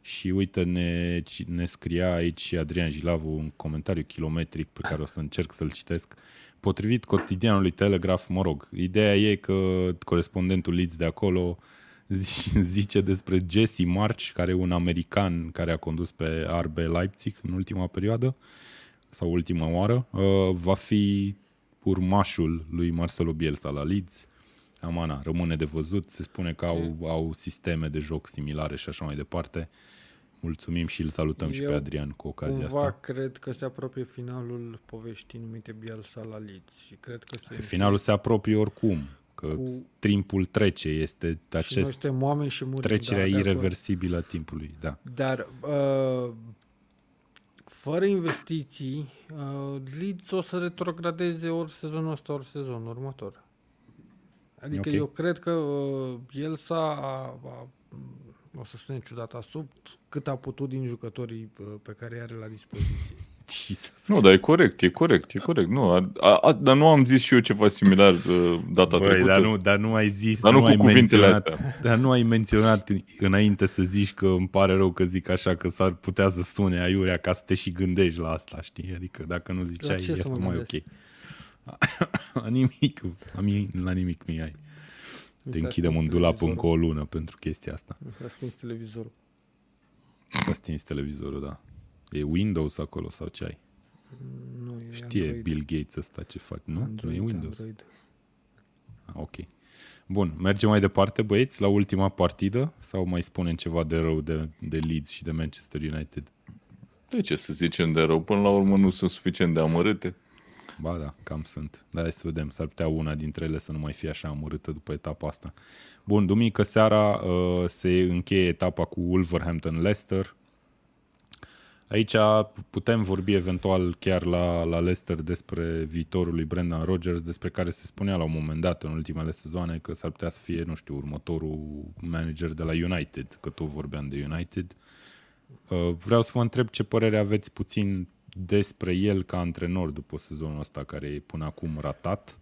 Și uite, ne, ne scria aici și Adrian Gilavu un comentariu kilometric pe care o să încerc să-l citesc. Potrivit cotidianului Telegraph, mă rog, ideea e că corespondentul Leeds de acolo zice despre Jesse March, care e un american care a condus pe RB Leipzig în ultima perioadă sau ultima oară, uh, va fi urmașul lui Marcelo Bielsa la Leeds. Amana, rămâne de văzut. Se spune că au, au sisteme de joc similare și așa mai departe. Mulțumim și îl salutăm Eu și pe Adrian cu ocazia cumva asta. cred că se apropie finalul poveștii numite Bielsa la Leeds și cred că se Finalul se apropie oricum, că cu... timpul trece, este acest și noi suntem oameni și murim, trecerea da, irreversibilă a timpului, da. Dar uh, fără investiții, uh, Leeds o să retrogradeze ori sezonul ăsta, ori sezonul următor. Adică okay. eu cred că uh, el s-a, a, a, o să spune ciudat, a sub cât a putut din jucătorii uh, pe care are la dispoziție. Jesus. Nu, dar e corect, e corect, e corect. Nu, a, a, dar nu am zis și eu ceva similar uh, data Băi, trecută. Dar nu, dar nu ai zis, dar nu, nu ai menționat, astea. dar nu ai menționat înainte să zici că îmi pare rău că zic așa, că s-ar putea să sune aiurea ca să te și gândești la asta, știi? Adică dacă nu ziceai, e mai ok. la nimic, la, mi, la nimic mi ai. Te închidem în dulap încă o lună pentru chestia asta. S-a stins televizorul. S-a stins televizorul, da. E Windows acolo sau ce ai? Nu, e Știe Android. Bill Gates ăsta ce face, nu? Android, nu e Windows. Android. Ah, ok. Bun, mergem mai departe, băieți, la ultima partidă sau mai spunem ceva de rău de, de Leeds și de Manchester United? De ce să zicem de rău? Până la urmă nu sunt suficient de amărâte. Ba da, cam sunt. Dar hai să vedem, s-ar putea una dintre ele să nu mai fie așa amărâtă după etapa asta. Bun, duminică seara uh, se încheie etapa cu Wolverhampton-Leicester. Aici putem vorbi eventual chiar la, la Leicester despre viitorul lui Brendan Rodgers, despre care se spunea la un moment dat în ultimele sezoane că s-ar putea să fie, nu știu, următorul manager de la United, că tot vorbeam de United. Uh, vreau să vă întreb ce părere aveți puțin despre el ca antrenor după sezonul ăsta care e până acum ratat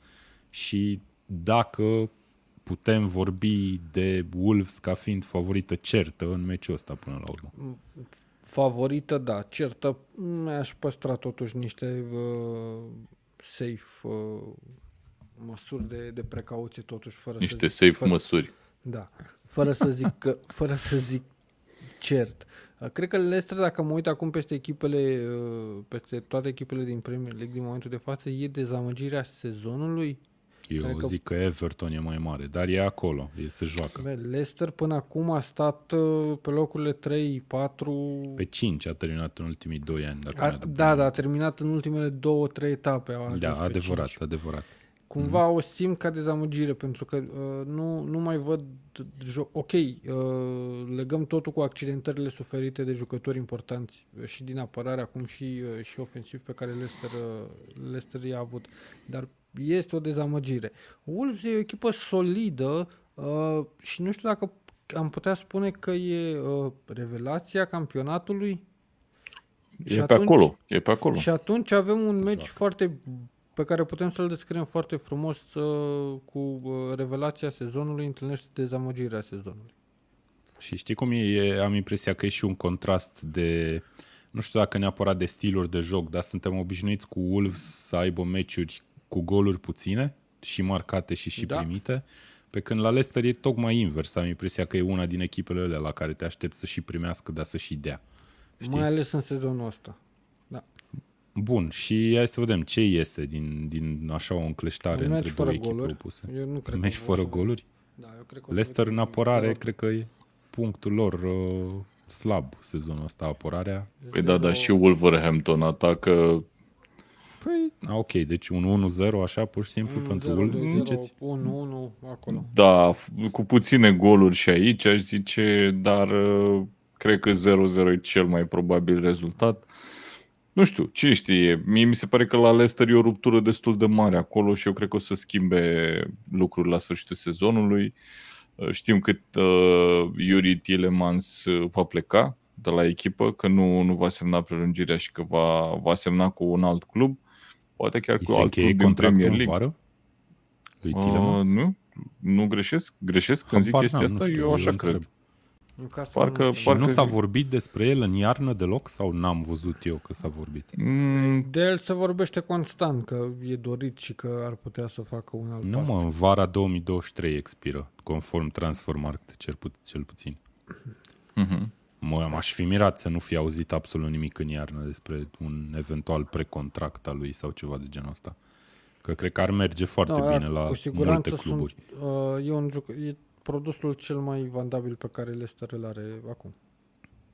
și dacă putem vorbi de Wolves ca fiind favorită certă în meciul ăsta până la urmă. Favorită, da. Certă, mi-aș păstra totuși niște uh, safe uh, măsuri de, de precauție totuși. Fără niște să zic, safe fără, măsuri. Da. Fără să zic, că, fără să zic cert. Uh, cred că Leicester, dacă mă uit acum peste echipele, uh, peste toate echipele din Premier League din momentul de față, e dezamăgirea sezonului. Eu Cred zic că... că Everton e mai mare, dar e acolo, e să joacă. Bă, Leicester până acum a stat uh, pe locurile 3, 4... Pe 5 a terminat în ultimii 2 ani. Dacă a, da, da, a terminat în ultimele 2-3 etape. A da, adevărat, 5. adevărat. Cumva mm-hmm. o simt ca dezamăgire, pentru că uh, nu, nu mai văd jo- Ok, uh, legăm totul cu accidentările suferite de jucători importanți uh, și din apărare, acum și, uh, și ofensiv pe care Leicester, uh, Leicester i-a avut. Dar este o dezamăgire. Wolves e o echipă solidă uh, și nu știu dacă am putea spune că e uh, revelația campionatului. E și pe atunci, acolo, e pe acolo. Și atunci avem un meci foarte pe care putem să-l descriem foarte frumos uh, cu uh, revelația sezonului, întâlnește dezamăgirea sezonului. Și știi cum e? e? Am impresia că e și un contrast de, nu știu dacă neapărat de stiluri de joc, dar suntem obișnuiți cu Wolves să aibă meciuri cu goluri puține, și marcate și și da. primite, pe când la Leicester e tocmai invers. Am impresia că e una din echipele alea la care te aștepți să și primească, dar să și dea. Știi? Mai ales în sezonul ăsta. Da. Bun, și hai să vedem ce iese din, din așa o încleștare între două echipe goluri. opuse. Eu nu cred Meci fără goluri? Da, eu cred că Leicester în apărare, cred că e punctul lor uh, slab sezonul ăsta, apărarea. Păi da, dar și Wolverhampton atacă Păi, ok, deci un 1-0 așa, pur și simplu, 1, pentru Wolves, ziceți? 1-1 acolo. Da, cu puține goluri și aici, aș zice, dar uh, cred că 0-0 e cel mai probabil rezultat. Nu știu, cine știe, mie mi se pare că la Leicester e o ruptură destul de mare acolo și eu cred că o să schimbe lucruri la sfârșitul sezonului. Uh, știm cât uh, Yuri Tielemans uh, va pleca de la echipă, că nu, nu va semna prelungirea și că va, va semna cu un alt club. Poate chiar Îi cu se alt încheie club din contractul Premier în League. vară? Lui Uh, Tielemans? nu? Nu greșesc? Greșesc când zic Habar chestia n-am, nu asta? știu, Eu așa îl cred. întreb. Newcastle Parcă- nu Și se- parcă- nu s-a vorbit despre el în iarnă deloc sau n-am văzut eu că s-a vorbit? Mm, De el se vorbește constant că e dorit și că ar putea să facă un alt Nu pas. mă, în vara 2023 expiră, conform Transfermarkt, cel, pu- cel puțin. mhm. Mă, m-aș fi mirat să nu fi auzit absolut nimic în iarnă despre un eventual precontract al lui sau ceva de genul ăsta. Că cred că ar merge foarte Da, bine la cu siguranță multe cluburi. Sunt, uh, e, un juc- e produsul cel mai vandabil pe care Leicester îl are acum.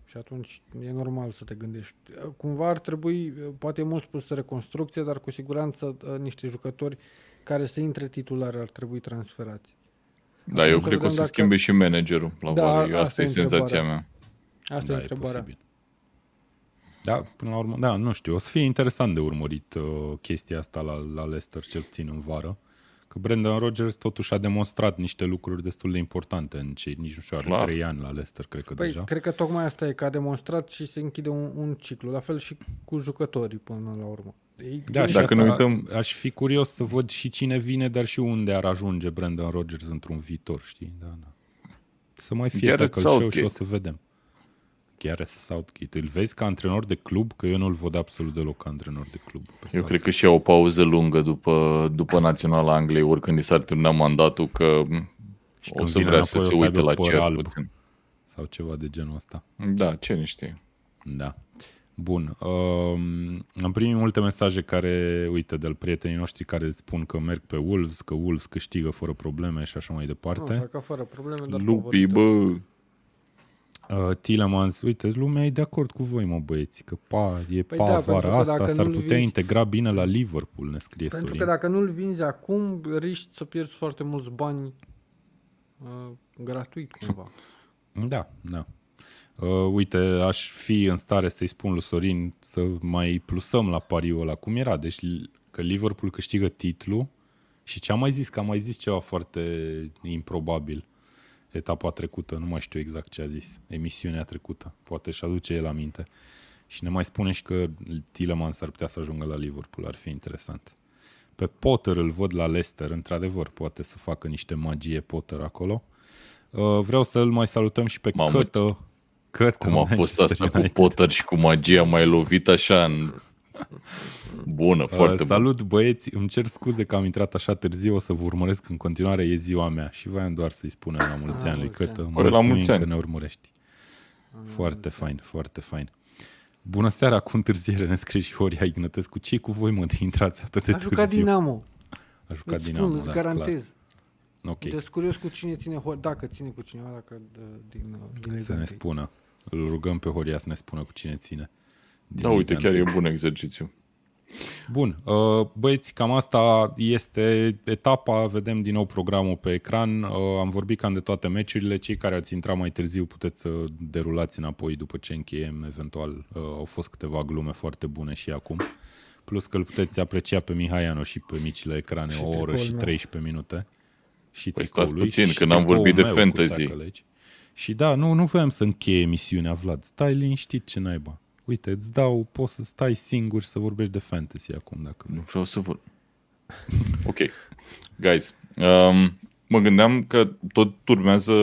Și atunci e normal să te gândești. Uh, Cumva ar trebui, uh, poate e mult spus reconstrucție, dar cu siguranță uh, niște jucători care să intre titulare ar trebui transferați. Da, Acum eu să cred că o vedem să dacă- schimbe și managerul la Da, vară. Eu asta Asta e e senzația întrebarea. mea. Asta da, e întrebarea. posibil. Da, până la urmă, da, nu știu, o să fie interesant de urmărit uh, chestia asta la, la Leicester, cel puțin în vară. Că Brendan Rodgers totuși a demonstrat niște lucruri destul de importante în cei, nici nu știu, are Clar. trei ani la Leicester, cred că Păi, deja. cred că tocmai asta e, că a demonstrat și se închide un, un ciclu. La fel și cu jucătorii până la urmă. Ei, Da, ei- și Dacă asta ne uităm- aș fi curios să văd și cine vine, dar și unde ar ajunge Brendan Rodgers într-un viitor, știi? Da, da. Să mai fie Gareth tackle show și Southgate. o să vedem. Gareth Southgate. Îl vezi ca antrenor de club? Că eu nu-l văd absolut deloc ca antrenor de club. Pe Eu Southgate. cred că și ia o pauză lungă după, după Naționala Angliei, oricând i s-ar termina mandatul, că Și o când să vine vrea să înapoi se o să uite aibă la păr cer alb. puțin. Sau ceva de genul ăsta. Da, ce nu știe. Da. Bun. Um, am primit multe mesaje care, uite, de prietenii noștri care spun că merg pe Wolves, că Wolves câștigă fără probleme și așa mai Nu, departe. așa că fără probleme, dar Lupii, favorită. bă, Uh, Tillemans, uite, lumea e de acord cu voi, mă băieți, că pa, e Păi pa da, vara pentru că asta, dacă s-ar nu-l putea vinzi- integra bine la Liverpool, ne scrie Pentru Sorin. că dacă nu-l vinzi acum, riști să pierzi foarte mulți bani uh, gratuit cumva. Da, da. Uh, uite, aș fi în stare să-i spun lui Sorin să mai plusăm la pariul ăla, cum era, deci că Liverpool câștigă titlul și ce am mai zis, că am mai zis ceva foarte improbabil etapa trecută, nu mai știu exact ce a zis, emisiunea trecută, poate și aduce el aminte. Și ne mai spune și că Tillemans ar putea să ajungă la Liverpool, ar fi interesant. Pe Potter îl văd la Leicester, într-adevăr, poate să facă niște magie Potter acolo. Uh, vreau să-l mai salutăm și pe Mamă, Cătă. Cătă cum a fost Manchester asta cu United. Potter și cu magia, mai lovit așa în... Bună, foarte Uh, bună. salut băieți, îmi cer scuze că am intrat așa târziu, o să vă urmăresc în continuare, e ziua mea și voiam doar să-i spunem la mulți La ani lui mulți ani. Cătă. Păi, la Mulțumim mulți că ani. ne urmărești. Foarte fain, foarte fain. Bună seara, cu întârziere ne scrie și Horia Ignătescu. ce cu voi, mă, de intrați atât de A jucat târziu? Dinamo. A jucat Îți Dinamo, spun, îți da, garantez. clar. Ok, Deci curios cu cine ține, Ho- dacă ține cu cineva, dacă de, din, uh, din Liga să ne întâi. spună. Îl rugăm pe Horia să ne spună cu cine ține. Din Da, uite, Liga chiar e întâi. bun exercițiu. Bun, uh, băieți, cam asta este etapa, vedem din nou programul pe ecran, Uh, am vorbit cam de toate meciurile, cei care ați intrat mai târziu puteți să derulați înapoi după ce încheiem, eventual uh, au fost câteva glume foarte bune și acum, plus că îl puteți aprecia pe Mihaiano și pe micile ecrane, Și o oră tricoul și meu. 13 minute. Și Păi tricoul stați lui puțin, și că n-am tricoul vorbit de meu cu fantasy. tackle aici. Și da, nu, nu voiam să încheie emisiunea, Vlad. Stai liniștit ce naiba. Uite, îți dau, poți să stai singur și să vorbești de fantasy acum, dacă vrei. Nu vreau să văd. ok. Guys, um, mă gândeam că tot urmează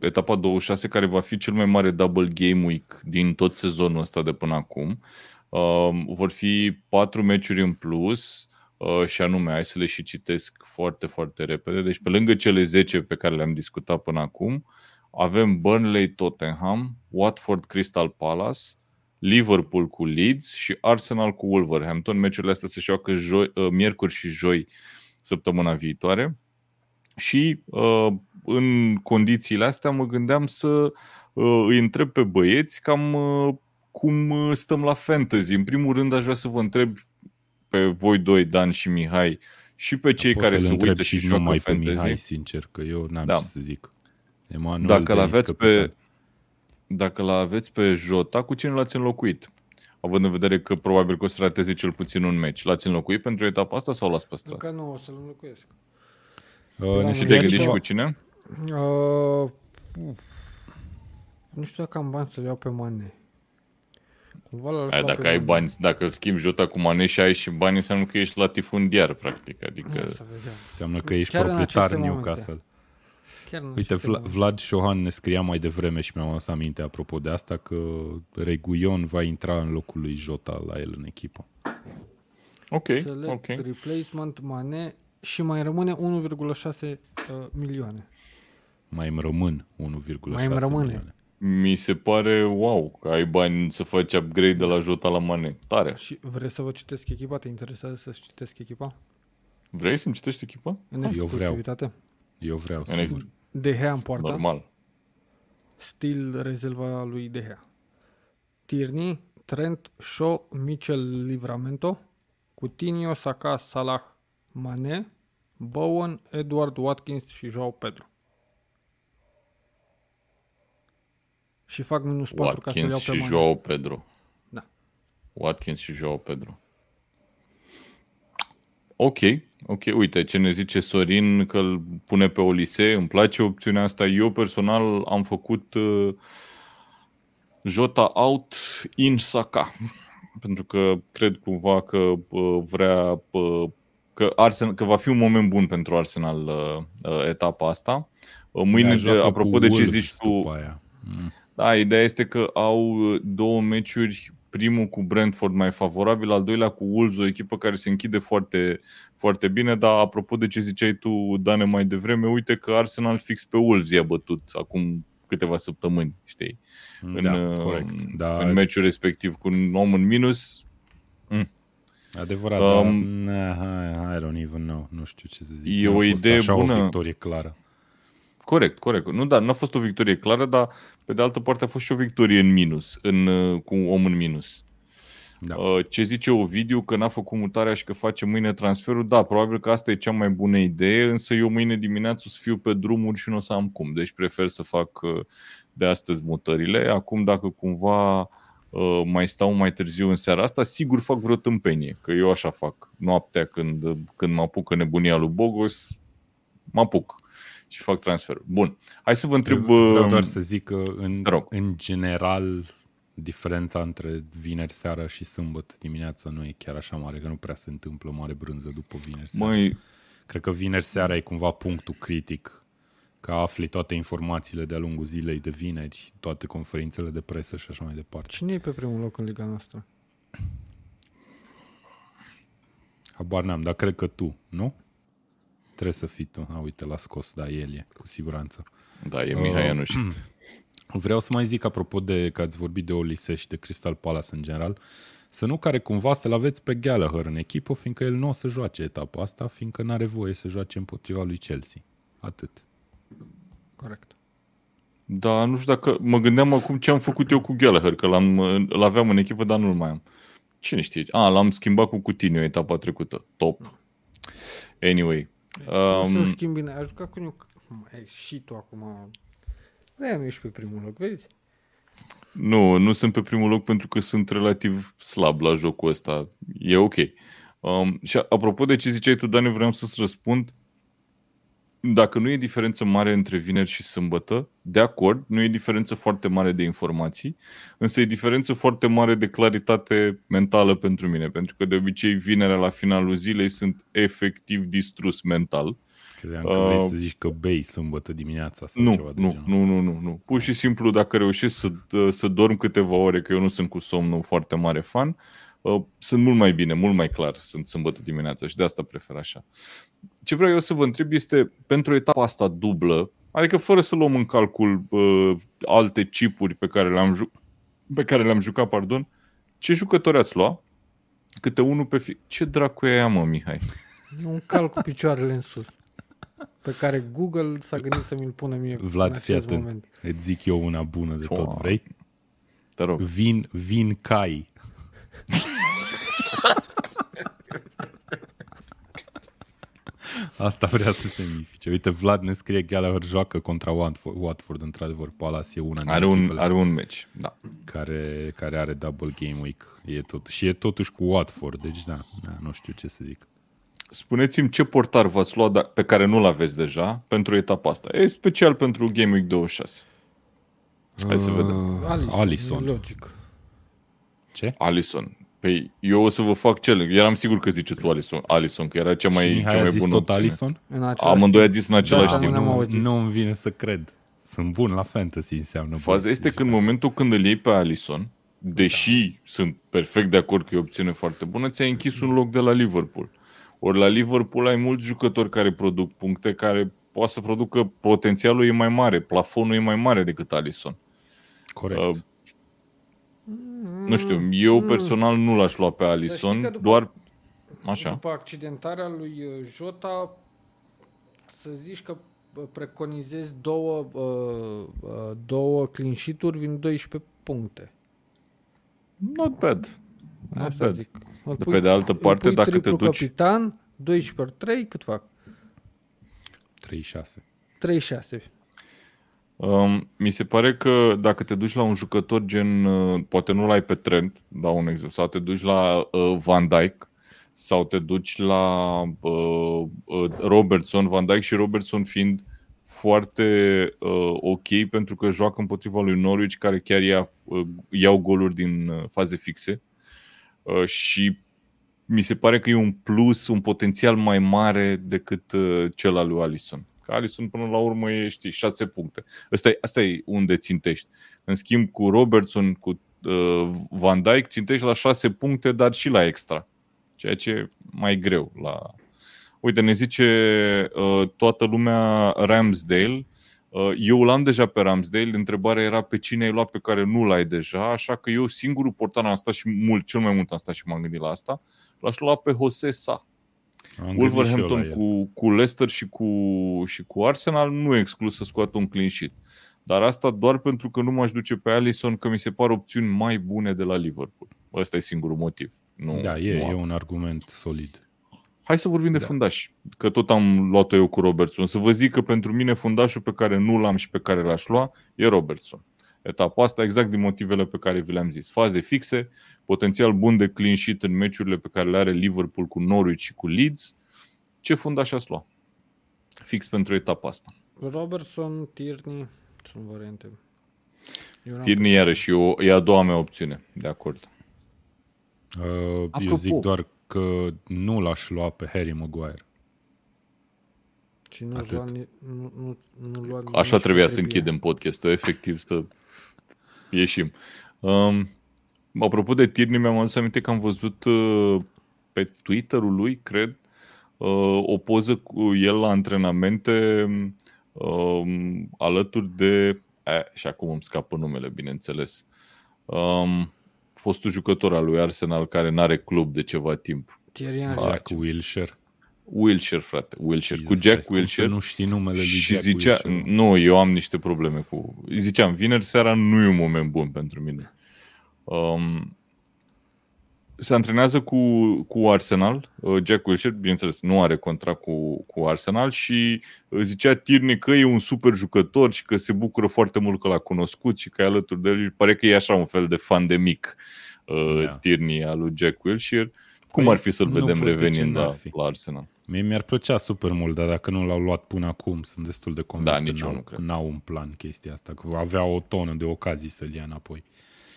etapa 26, care va fi cel mai mare double game week din tot sezonul ăsta de până acum. Um, vor fi patru meciuri în plus uh, și anume, hai să le și citesc foarte, foarte repede. Deci pe lângă cele 10 pe care le-am discutat până acum, avem Burnley Tottenham, Watford Crystal Palace, Liverpool cu Leeds și Arsenal cu Wolverhampton. Meciurile astea se joacă joi, uh, miercuri și joi săptămâna viitoare. Și uh, în condițiile astea mă gândeam să uh, îi întreb pe băieți cam uh, cum uh, stăm la fantasy. În primul rând aș vrea să vă întreb pe voi doi, Dan și Mihai, și pe cei Pot care să-l se întreb uită și, și joacă numai pe fantasy. Mihai, sincer, că eu n-am Da. ce să zic. Emanuel Dacă Denis, l-aveți capitan. Pe, dacă l-aveți pe Jota, cu cine l-ați înlocuit? Având în vedere că probabil că o să rateze cel puțin un meci. L-ați înlocuit pentru etapa asta sau l-ați păstrat? Încă nu o să-l înlocuiesc. Uh, ne Și Și te-ai scrie gândit și cineva- cu cine? Uh, uf. nu știu dacă am bani să-l iau pe Mane. Cumva l-aș Ai, lua dacă pe ai Mane. bani, dacă îl schimbi Jota cu Mane și ai și bani, înseamnă că ești latifundiar, practic. Adică, Ia să vedem. Înseamnă că ești Chiar în proprietar aceste Newcastle. Chiar în Uite, aceste Vla- momente. Vlad Șohan ne scria mai devreme și mi-am adus aminte apropo de asta că Reguion va intra în locul lui Jota la el în echipă. ok, Select ok. replacement Mane și mai rămâne 1,6 uh, milioane. Mai îmi rămân 1,6 Mai îmi rămâne. milioane. Mi se pare wow că ai bani să faci upgrade de la Jota la Mane. Tare. Și vreți să vă citesc echipa? Te interesează să citesc echipa? Vrei să-mi citești echipa? În vreau. Exclusivitate? Eu vreau, În sigur. ex- De Gea în poartă. Normal. Stil rezerva lui De Gea. Tierney, Trent, Shaw, Mitchell, Livramento, Coutinho, Saka, Salah, Mane, Bowen, Edward Watkins și Joao Pedro. Și fac minus 4 ca să-l iau Watkins pe și Mane. Joao Pedro. Da. Watkins și Joao Pedro. Ok, ok. Uite ce ne zice Sorin că îl pune pe Olise. Îmi place opțiunea asta. Eu personal am făcut uh, Jota out in Saka. Pentru că cred cumva că uh, vrea uh, că, Arsenal, că va fi un moment bun pentru Arsenal uh, uh, etapa asta. Uh, mâine, Da, de, joacă apropo cu de ce Wolves zici tu, după aia. Mm. da, ideea este că au uh, două meciuri, primul cu Brentford mai favorabil, al doilea cu Wolves, o echipă care se închide foarte, foarte bine, dar apropo de ce ziceai tu, Dane, mai devreme, uite că Arsenal fix pe Wolves i-a bătut acum câteva săptămâni, știi, în, Da, uh, corect. Da, în meciul respectiv cu un om în minus. adevărat, Um, um, dar nah, I don't even know. Nu știu ce să zic. E Nu a o fost idee așa bună. o victorie clară. Corect, corect. Nu, da, nu a fost o victorie clară, dar pe de altă parte a fost și o victorie în minus, în, uh, cu un om în minus. Da. Uh, Ce zice Ovidiu că n-a făcut mutarea și că face mâine transferul, da, probabil că asta e cea mai bună idee, însă eu mâine dimineață o să fiu pe drumuri și nu o să am cum, deci prefer să fac uh, de astăzi mutările. Acum dacă cumva uh, mai stau mai târziu în seara asta, sigur fac vreo tâmpenie, că eu așa fac. Noaptea când, când mă apucă nebunia lui Bogos, mă apuc și fac transferul. Bun, hai să vă întreb... Vreau uh, doar să zic că în, Te rog. în general diferența între vineri seara și sâmbătă dimineața nu e chiar așa mare, că nu prea se întâmplă mare brânză după vineri seara. Măi, Cred că vineri seara e cumva punctul critic, că afli toate informațiile de-a lungul zilei de vineri, toate conferințele de presă și așa mai departe. Cine e pe primul loc în liga noastră? Habar n-am, dar cred că tu, nu? Trebuie să fii tu. A, uite, l-a scos, da, el e, cu siguranță. da, e Mihai Uh, Ianuș. Vreau să mai zic, apropo de că ați vorbit de Olise și de Crystal Palace în general, să nu care cumva să-l aveți pe Gallagher în echipă, fiindcă el nu o să joace etapa asta, fiindcă nu are voie să joace împotriva lui Chelsea. Atât. Corect. Da, nu știu dacă... Mă gândeam acum ce am făcut eu cu Gallagher, că l-am, îl aveam în echipă, dar nu-l mai am. Cine știe? A, l-am schimbat cu Coutinho etapa trecută. Top. Anyway. Um, să Um, schimbi bine. A jucat cu New... Mai și tu acum... De nu ești pe primul loc, vezi? nu, nu sunt pe primul loc pentru că sunt relativ slab la jocul ăsta. E ok. Um, și apropo de ce ziceai tu, Dani, vreau să-ți răspund. Dacă nu e diferență mare între vineri și sâmbătă, de acord, nu e diferență foarte mare de informații, însă e diferență foarte mare de claritate mentală pentru mine, pentru că de obicei vinerea la finalul zilei sunt efectiv distrus mental. Credeam că vrei Uh, să zici că bei sâmbătă dimineața sau Nu, ceva de nu, genul. nu, nu, nu, nu. Pur și simplu, dacă reușesc să, să dorm câteva ore, că eu nu sunt cu somnul foarte mare fan, uh, sunt mult mai bine, mult mai clar sunt sâmbătă dimineața și de asta prefer așa. Ce vreau eu să vă întreb este, pentru etapa asta dublă, adică fără să luăm în calcul uh, alte chipuri pe care le-am, ju- pe care le-am jucat, pardon, ce jucători ați lua? Câte unul pe fi... Ce dracu e aia, mă, Mihai? Un cal cu picioarele în sus. Pe care Google s-a gândit să mi-l pună mie Vlad, în fii acest atent. moment. Îți zic eu una bună de tot, Wow. vrei? Te rog. Vin, vin cai. Asta vrea să semnifice. Uite, Vlad ne scrie Gallagher joacă contra Watford, Watford într-adevăr, Palace e una din Are un, echipele are un meci, da. care, care are double game week. E tot, și e totuși cu Watford, deci da, da, nu știu ce să zic. Spuneți-mi ce portar v-ați luat da- pe care nu-l aveți deja pentru etapa asta. E special pentru Game Week 26. Hai să vedem. Alisson, Alisson. e logic. Ce? Alison. Păi eu o să vă fac cele. Eram sigur că ziceți Alison, Alison că era cea mai, și Mihai cea a mai zis bună tot opțiune. Alison? În același Amândoi a timp. zis în același Da, timp. nu ne-am Nu, auzit. nu îmi vine să cred. Sunt bun la fantasy înseamnă. Faza bă, este deci, că în da. momentul când îl iei pe Alison, deși sunt perfect de acord că e o opțiune foarte bună, ți-ai închis un loc de la Liverpool. Ori la Liverpool ai mulți jucători care produc puncte, care poate să producă, potențialul e mai mare, plafonul e mai mare decât Alison. Corect. Uh, Nu știu, eu personal nu l-aș lua pe Mm. Să știi Alison, că după- doar așa. După accidentarea lui uh, Jota, să zici că uh, preconizezi două, uh, uh, două clean sheet-uri, vin 12 puncte. Not bad. Not Asta bad. zic. Îl De pe de altă îl parte, pui dacă te triplu duci- capitan, 12 ori 3, cât fac? 36. 36. Um, mi se pare că dacă te duci la un jucător gen, uh, poate nu l-ai pe trend, dau un exemplu, sau te duci la uh, Van Dijk, sau te duci la uh, uh, Robertson, Van Dijk și Robertson fiind foarte uh, ok pentru că joacă împotriva lui Norwich care chiar ia, uh, iau goluri din uh, faze fixe uh, și mi se pare că e un plus, un potențial mai mare decât uh, cel al lui Alisson. Că Alisson până la urmă e, știi, șase puncte. Asta e, asta e unde țintești. În schimb cu Robertson, cu uh, Van Dijk, țintești la șase puncte, dar și la extra. Ceea ce e mai greu. La... Uite, ne zice uh, toată lumea Ramsdale. Uh, eu l-am deja pe Ramsdale, întrebarea era pe cine ai luat pe care nu l-ai deja, așa că eu singurul portar am stat și mult, cel mai mult am stat și m-am gândit la asta, l-aș lua pe Jose Sa. Am gândit și eu la Wolverhampton el. cu, cu Leicester și cu, și cu Arsenal nu e exclus să scoată un clean sheet. Dar asta doar pentru că nu m-aș duce pe Alisson, că mi se par opțiuni mai bune de la Liverpool. Ăsta e singurul motiv. Nu, Da, e, nu e am. un argument solid. Hai să vorbim de Da. fundaș, că tot am luat-o eu cu Robertson. Să vă zic că pentru mine fundașul pe care nu l-am și pe care l-aș lua e Robertson. Etapa asta exact din motivele pe care vi le-am zis. Faze fixe, potențial bun de clean sheet în meciurile pe care le are Liverpool cu Norwich și cu Leeds. Ce fundaș ați lua? Fix pentru etapa asta. Robertson, Tierney, sunt variante. Eu n-am Tierney iarăși e, o, e a doua mea opțiune, de acord. Uh, eu Apropo. zic doar că nu l-aș lua pe Harry Maguire. Și nu Atât. lua, ni- nu, nu, nu lua Așa nici trebuia pe să Trippier. închidem podcastul, efectiv să ieșim. Um, apropo de Tierney, mi-am adus aminte că am văzut uh, pe Twitter-ul lui, cred, uh, o poză cu el la antrenamente um, alături de... Eh, și acum îmi scapă numele, bineînțeles. Um, fostul jucător al lui Arsenal care n-are club de ceva timp. Thierry Henry. Ah, Jack Wilshere. Wilshire, frate. Wilshire. Jesus cu Jack Christ, cum Wilshire. Să nu știi numele lui și Jack zicea, Wilshere. nu, eu am niște probleme cu... Ziceam, vineri seara nu e un moment bun pentru mine. Um, se antrenează cu, cu Arsenal, uh, Jack Wilshere, bineînțeles, nu are contract cu, cu Arsenal și uh, zicea Tierney că e un super jucător și că se bucură foarte mult că l-a cunoscut și că e alături de el și pare că e așa un fel de fan de mic uh, Da. da. Tierney al lui Jack Wilshere. Cum Păi, ar fi să-l nu vedem frate, ce revenind n-ar la, fi? la Arsenal? Mie mi-ar plăcea super mult, dar dacă nu l-au luat până acum, sunt destul de convins Da, că nici eu n-au, nu cred. n-au un plan chestia asta, că avea o tonă de ocazii să-l ia înapoi.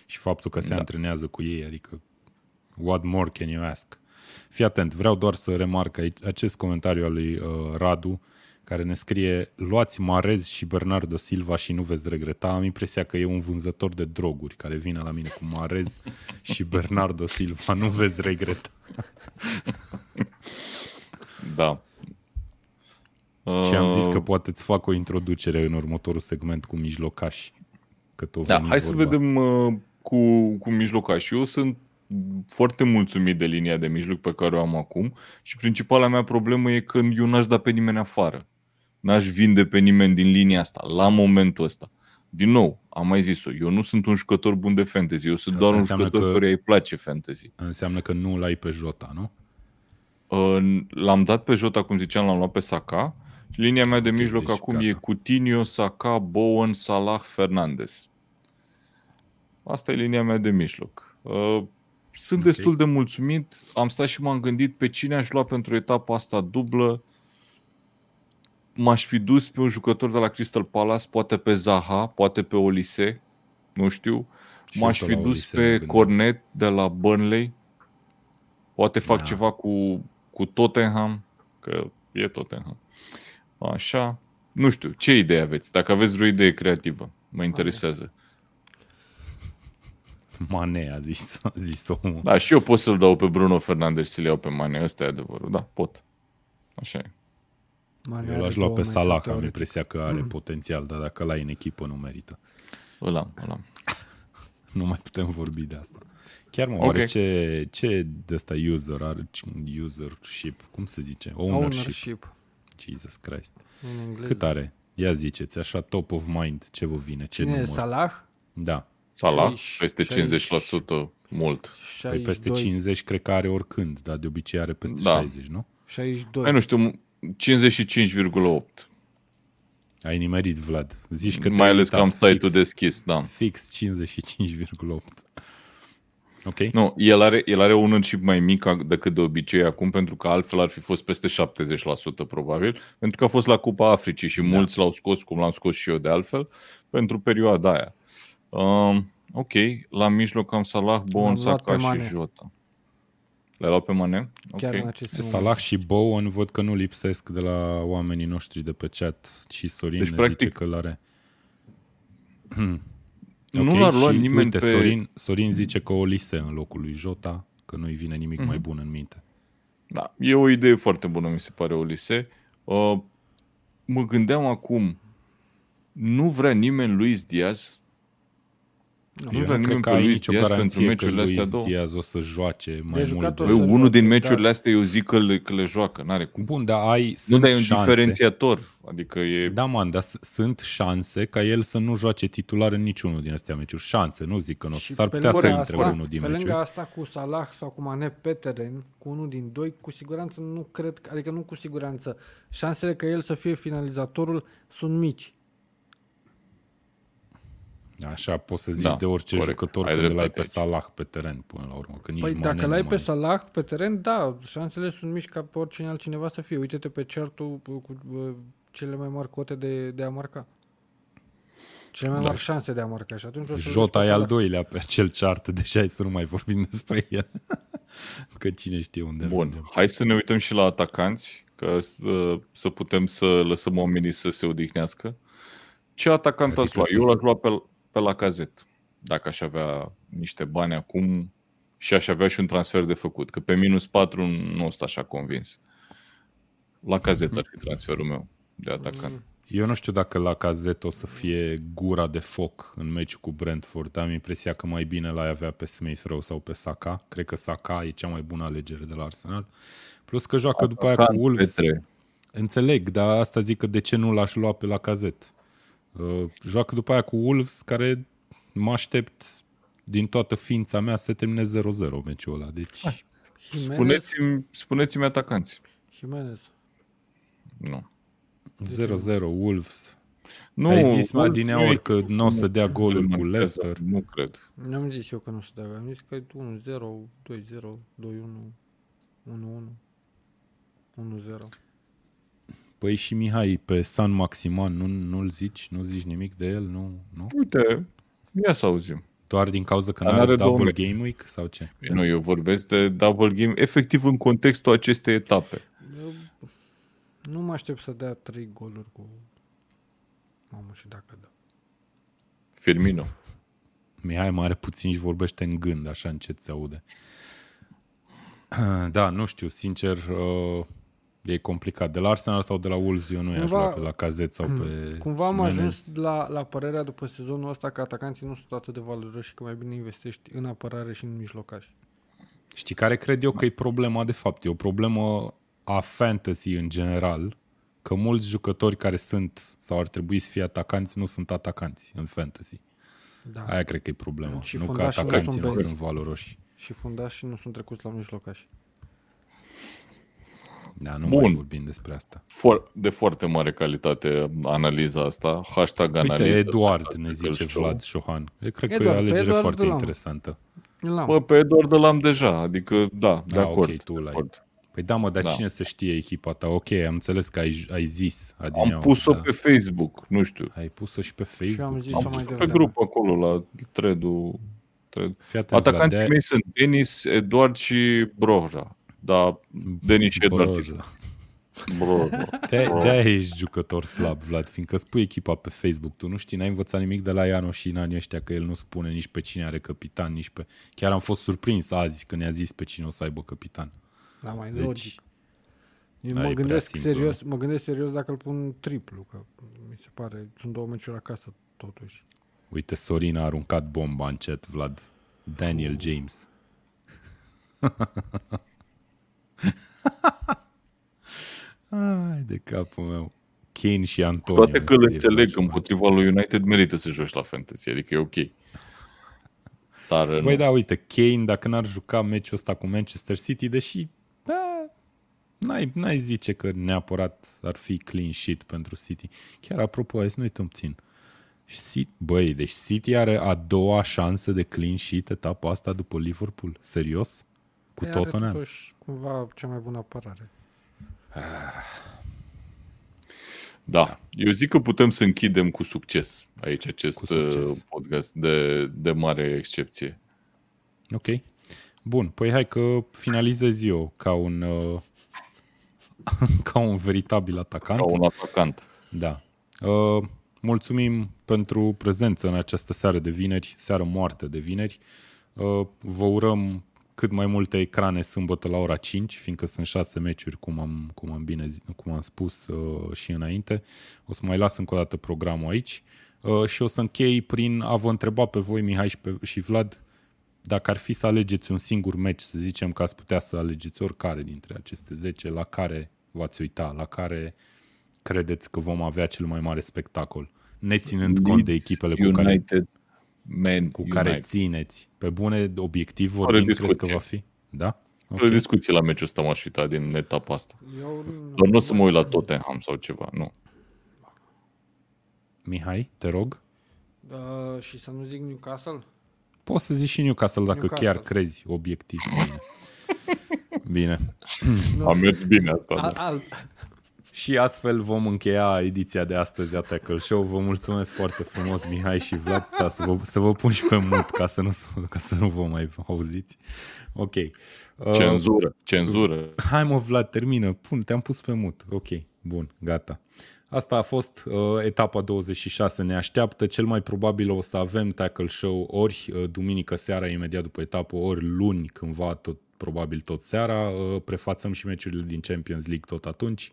Și faptul că se Da. antrenează cu ei, adică what more can you ask? Fii atent, vreau doar să remarc aici acest comentariu al lui uh, Radu, care ne scrie Luați Marez și Bernardo Silva și nu veți regreta. Am impresia că e un vânzător de droguri care vine la mine cu Marez și Bernardo Silva. Nu veți regreta. Da. Și am zis că Uh, poate îți fac o introducere în următorul segment cu mijlocași. Că tot Da, veni hai să vorba. vedem uh, cu, cu mijlocași. Eu sunt foarte mulțumit de linia de mijloc pe care o am acum și principala mea problemă e că eu n-aș da pe nimeni afară. N-aș vinde pe nimeni din linia asta, la momentul ăsta. Din nou, am mai zis-o, eu nu sunt un jucător bun de fantasy, eu sunt Asta doar un înseamnă jucător că- care îi place fantasy. Înseamnă că nu l-ai pe Jota, nu? Uh, L-am dat pe Jota, cum ziceam, l-am luat pe Saka și linia mea de Ok, mijloc deci acum gata. e Coutinho, Saka, Bowen, Salah, Fernandez. Asta e linia mea de mijloc. Uh, Sunt Ok. destul de mulțumit. Am stat și m-am gândit pe cine aș lua pentru etapa asta dublă. M-aș fi dus pe un jucător de la Crystal Palace, poate pe Zaha, poate pe Olise, nu știu. Și m-aș eu fi tot la dus Olise mă pe gândeam. Cornet de la Burnley. Poate fac Da. ceva cu, cu Tottenham, că e Tottenham. Așa. Nu știu, ce idee aveți? Dacă aveți vreo idee creativă, mă interesează. Mane a zis, a zis omul. Da, și eu pot să-l dau pe Bruno Fernandes și să-l iau pe Mane, ăsta e adevărul. Da, pot. Așa e. Mane Eu are l-aș lua două pe meciuri Salah, am teoretic. impresia că are potențial, dar dacă l-ai în echipă nu merită. Îl am, îl am. Nu mai putem vorbi de asta. Chiar mă, Ok. oare ce, ce de ăsta user are, usership, cum se zice? Ownership. Ownership. Jesus Christ. În engleză. Cât are? Ia ziceți, așa top of mind, ce vă vine, ce Cine e număr? Salah? Da. Salah, 60, peste 60. 50% mult. Păi peste 62. 50 cred că are oricând, dar de obicei are peste Da. 60, nu? 62. Hai, nu știu, 55,8. Ai nimerit, Vlad. Zici că Mai te-ai ales că am uitat site-ul fix, deschis, da. Fix 55,8. Ok? Nu, el are, el are un ownership mai mic ac- decât de obicei acum, pentru că altfel ar fi fost peste 70% probabil, pentru că a fost la Cupa Africii și Da. mulți l-au scos, cum l-am scos și eu de altfel, pentru perioada aia. Um, ok, la mijloc am Salah, Bowen, L-am luat Saka pe și Mane. Jota. Le-ai luat pe Mane? Chiar în Ok. aceste Salah și Bowen văd că nu lipsesc de la oamenii noștri de pe chat și Sorin Deci, ne practic, zice că l-are. Nu l-ar lua și nimeni uite, pe... Sorin, Sorin zice că o lise în locul lui Jota, că nu-i vine nimic Mhm. mai bun în minte. Da, e o idee foarte bună, mi se pare, Olise. Uh, mă gândeam acum, nu vrea nimeni Luis Diaz? Nu, Nu Eu vrea nu cred nimeni că pe ai Luis nicio Diaz pentru garanție că meciurile astea Luis două? Diaz o să joace mai jucat mult. o De... Băi, să unul joace, din meciurile da. astea eu zic că le, că le joacă, n-are cum. Bun, dar ai, Nu, sunt dar e un șanse. diferențiator. Adică e... Da, man, dar s- sunt șanse ca el să nu joace titular în niciunul din astea meciuri. Șanse, nu zic că nu. Și S-ar pe putea să lângă intre asta, unul din Pe meciuri. lângă asta, cu Salah sau cu Mane pe teren, cu unul din doi, cu siguranță nu cred, că- adică nu cu siguranță, șansele că el să fie finalizatorul sunt mici. Așa poți să zici Da, de orice corect. jucător Ai când îl ai dreptate pe aici. Salah pe teren până la urmă. Că nici Păi Mane dacă nu l-ai mai... pe Salah pe teren, da, șansele sunt mici ca pe oricine altcineva să fie. Uite-te pe certul cu, cu uh, cele mai mari cote de, de a marca. Cele mai Da. mari șanse de a marca și atunci o să Jota e al doilea pe acel chart, deși hai să nu mai vorbim despre el. că cine știe unde Bun, ajungem. hai să ne uităm și la atacanți, ca să, să putem să lăsăm oamenii să se odihnească. Ce atacant Adică ați luat? să- Eu l-aș lua pe, pe la cazet. Dacă aș avea niște bani acum și aș avea și un transfer de făcut. Că pe minus 4 nu sunt așa convins. La cazet ar fi transferul meu de atacant. Eu nu știu dacă la cazet o să fie gura de foc în meciul cu Brentford. Am impresia că mai bine l-ai avea pe Smith Rowe sau pe Saka. Cred că Saka e cea mai bună alegere de la Arsenal. Plus că joacă după aia cu Atacant, Wolves. Petre. Înțeleg, dar asta zic că de ce nu l-aș lua pe la cazet. Uh, joacă după aia cu Wolves, care mă aștept din toată ființa mea să termine 0-0 meciul ăla. Deci, Jimenez, Spuneți-mi, spuneți-mi atacanți. Jimenez. Nu. 0-0 Wolves. Nu, Ai zis mai Wolves din nu e- ori că nu o să dea goluri cu nu Leicester. Nu cred. Nu am zis eu că nu se dă. Am zis că e 1-0, 2-0, 2-1, 1-1, 1-0. Păi și Mihai, pe San Maximan, nu, nu-l zici? Nu zici nimic de el? Nu? nu? Uite, ia să auzim. Doar din cauza că Dar nu are n-are două double meciuri. game week sau ce? Nu, eu vorbesc de double game efectiv în contextul acestei etape. Eu nu mă aștept să dea 3 goluri cu... Mamă, și dacă da. Firmino. Mihai mai are puțin și vorbește în gând, așa încet se aude. Da, nu știu, sincer, uh, e complicat. De la Arsenal sau de la Wolves, eu nu i-aș Cumva- lua pe la cazet sau pe Cumva am Jimenez. ajuns la, la părerea după sezonul ăsta că atacanții nu sunt atât de valoroși și că mai bine investești în apărare și în mijlocași. Știi care cred eu că e problema de fapt? E o problemă a fantasy în general, că mulți jucători care sunt sau ar trebui să fie atacanți nu sunt atacanți în fantasy. Da. Aia cred că e problema. Și nu că fundașii nu atacanții sunt nu benzi. sunt valoroși. Și fundașii nu sunt trecuți la mijlocași. Da, nu Bun. mai vorbim despre asta. For- de foarte mare calitate analiza asta. Hashtag Uite, analiză. Eduard ne zice Article show. Vlad Șohan. Eu cred că e o Eduard, pe alegere Eduard foarte îl am. interesantă. Îl am. Bă, pe Eduard îl am deja, adică da, de Da, acord. ok, tu de l-ai. acord. Păi da, mă, dar Da. cine să știe echipa ta? Ok, am înțeles că ai, ai zis adineauri, Am pus-o da. pe Facebook, nu știu. Ai pus-o și pe Și am Facebook. zis Am mai pus-o pe devreme. grup acolo la thread-ul cred. Fii atent, Atacanții Vlad, mei sunt Denis, Eduard și Broja. Da, Denis și Eduard. Broja. Broja. De, de ești jucător slab, Vlad, fiindcă spui echipa pe Facebook. Tu nu știi, n-ai învățat nimic de la Ianoș și în anii ăștia că el nu spune nici pe cine are capitan, nici pe... Chiar am fost surprins azi când ne-a zis pe cine o să aibă capitan. Da, mai Deci, logic. Eu da, e mă prea gândesc, simplu, serios, mă gândesc serios dacă îl pun triplu, că mi se pare, sunt două meciuri acasă, totuși. Uite, Sorin a aruncat bomba în chat, Vlad. Daniel James. Ai de capul meu. Kane și Antonio. Toate că îl scrie înțeleg, Vlad împotriva lui United merită să joci la fantasy, adică e ok. Dar Băi, nu. da, uite, Kane, dacă n-ar juca meciul ăsta cu Manchester City, deși, da, n-ai, n-ai zice că neapărat ar fi clean sheet pentru City. Chiar, apropo, hai să nu uităm puțin. City, băi, deci City are a doua șansă de clean sheet etapa asta după Liverpool. Serios? Cu Păi are Tottenham? totuși cumva cea mai bună apărare. Da, eu zic că putem să închidem cu succes aici acest Cu succes. uh, podcast de, de mare excepție. Ok. Bun, păi hai că finalizez eu ca un, uh, ca un veritabil atacant. Ca un atacant. Da. Uh, mulțumim pentru prezență în această seară de vineri, seară moartă de vineri. Uh, vă urăm cât mai multe ecrane sâmbătă la ora 5, fiindcă sunt șase meciuri, cum am, cum am, bine, zi- cum am spus uh, și înainte. O să mai las încă o dată programul aici. Uh, și o să închei prin a vă întreba pe voi, Mihai și, pe, și Vlad, dacă ar fi să alegeți un singur meci, să zicem că ați putea să alegeți oricare dintre aceste 10, la care v-ați uita, la care credeți că vom avea cel mai mare spectacol, neținând cont de Leeds echipele cu care, United, Man cu care United. țineți. Pe bune, obiectiv Fără vorbind, crezi că discuție. va fi? Da? Okay. discuții la meciul ăsta m-aș uita din etapa asta. Eu, Doar nu o să mă uit la Tottenham sau ceva, nu. Mihai, te rog. Uh, și să nu zic Newcastle? Poți să zici și Newcastle dacă Newcastle. chiar crezi obiectiv. Bine. Bine. Nu. A mers bine asta, Al, da. al, Și astfel vom încheia ediția de astăzi a Tackle Show. Vă mulțumesc foarte frumos, Mihai și Vlad. Sta, să, vă, să vă pun și pe mut ca să nu, ca să nu vă mai auziți. Ok. Uh, Cenzură, cenzură. Hai mă, Vlad, termină. Pun, te-am pus pe mut. Ok, bun, gata. Asta a fost uh, etapa 26, ne așteaptă. Cel mai probabil o să avem tackle show ori uh, duminică seara, imediat după etapă, ori luni, cândva, tot, probabil tot seara. Uh, prefațăm și meciurile din Champions League tot atunci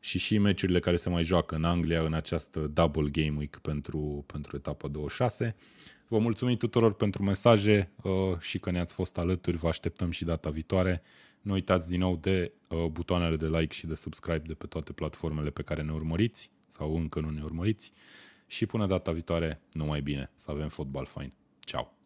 și și meciurile care se mai joacă în Anglia în această double game week pentru, pentru etapa 26. Vă mulțumim tuturor pentru mesaje uh, și că ne-ați fost alături. Vă așteptăm și data viitoare. Nu uitați din nou de uh, butoanele de like și de subscribe de pe toate platformele pe care ne urmăriți sau încă nu ne urmăriți. Și până data viitoare, numai bine, să avem fotbal fain. Ciao!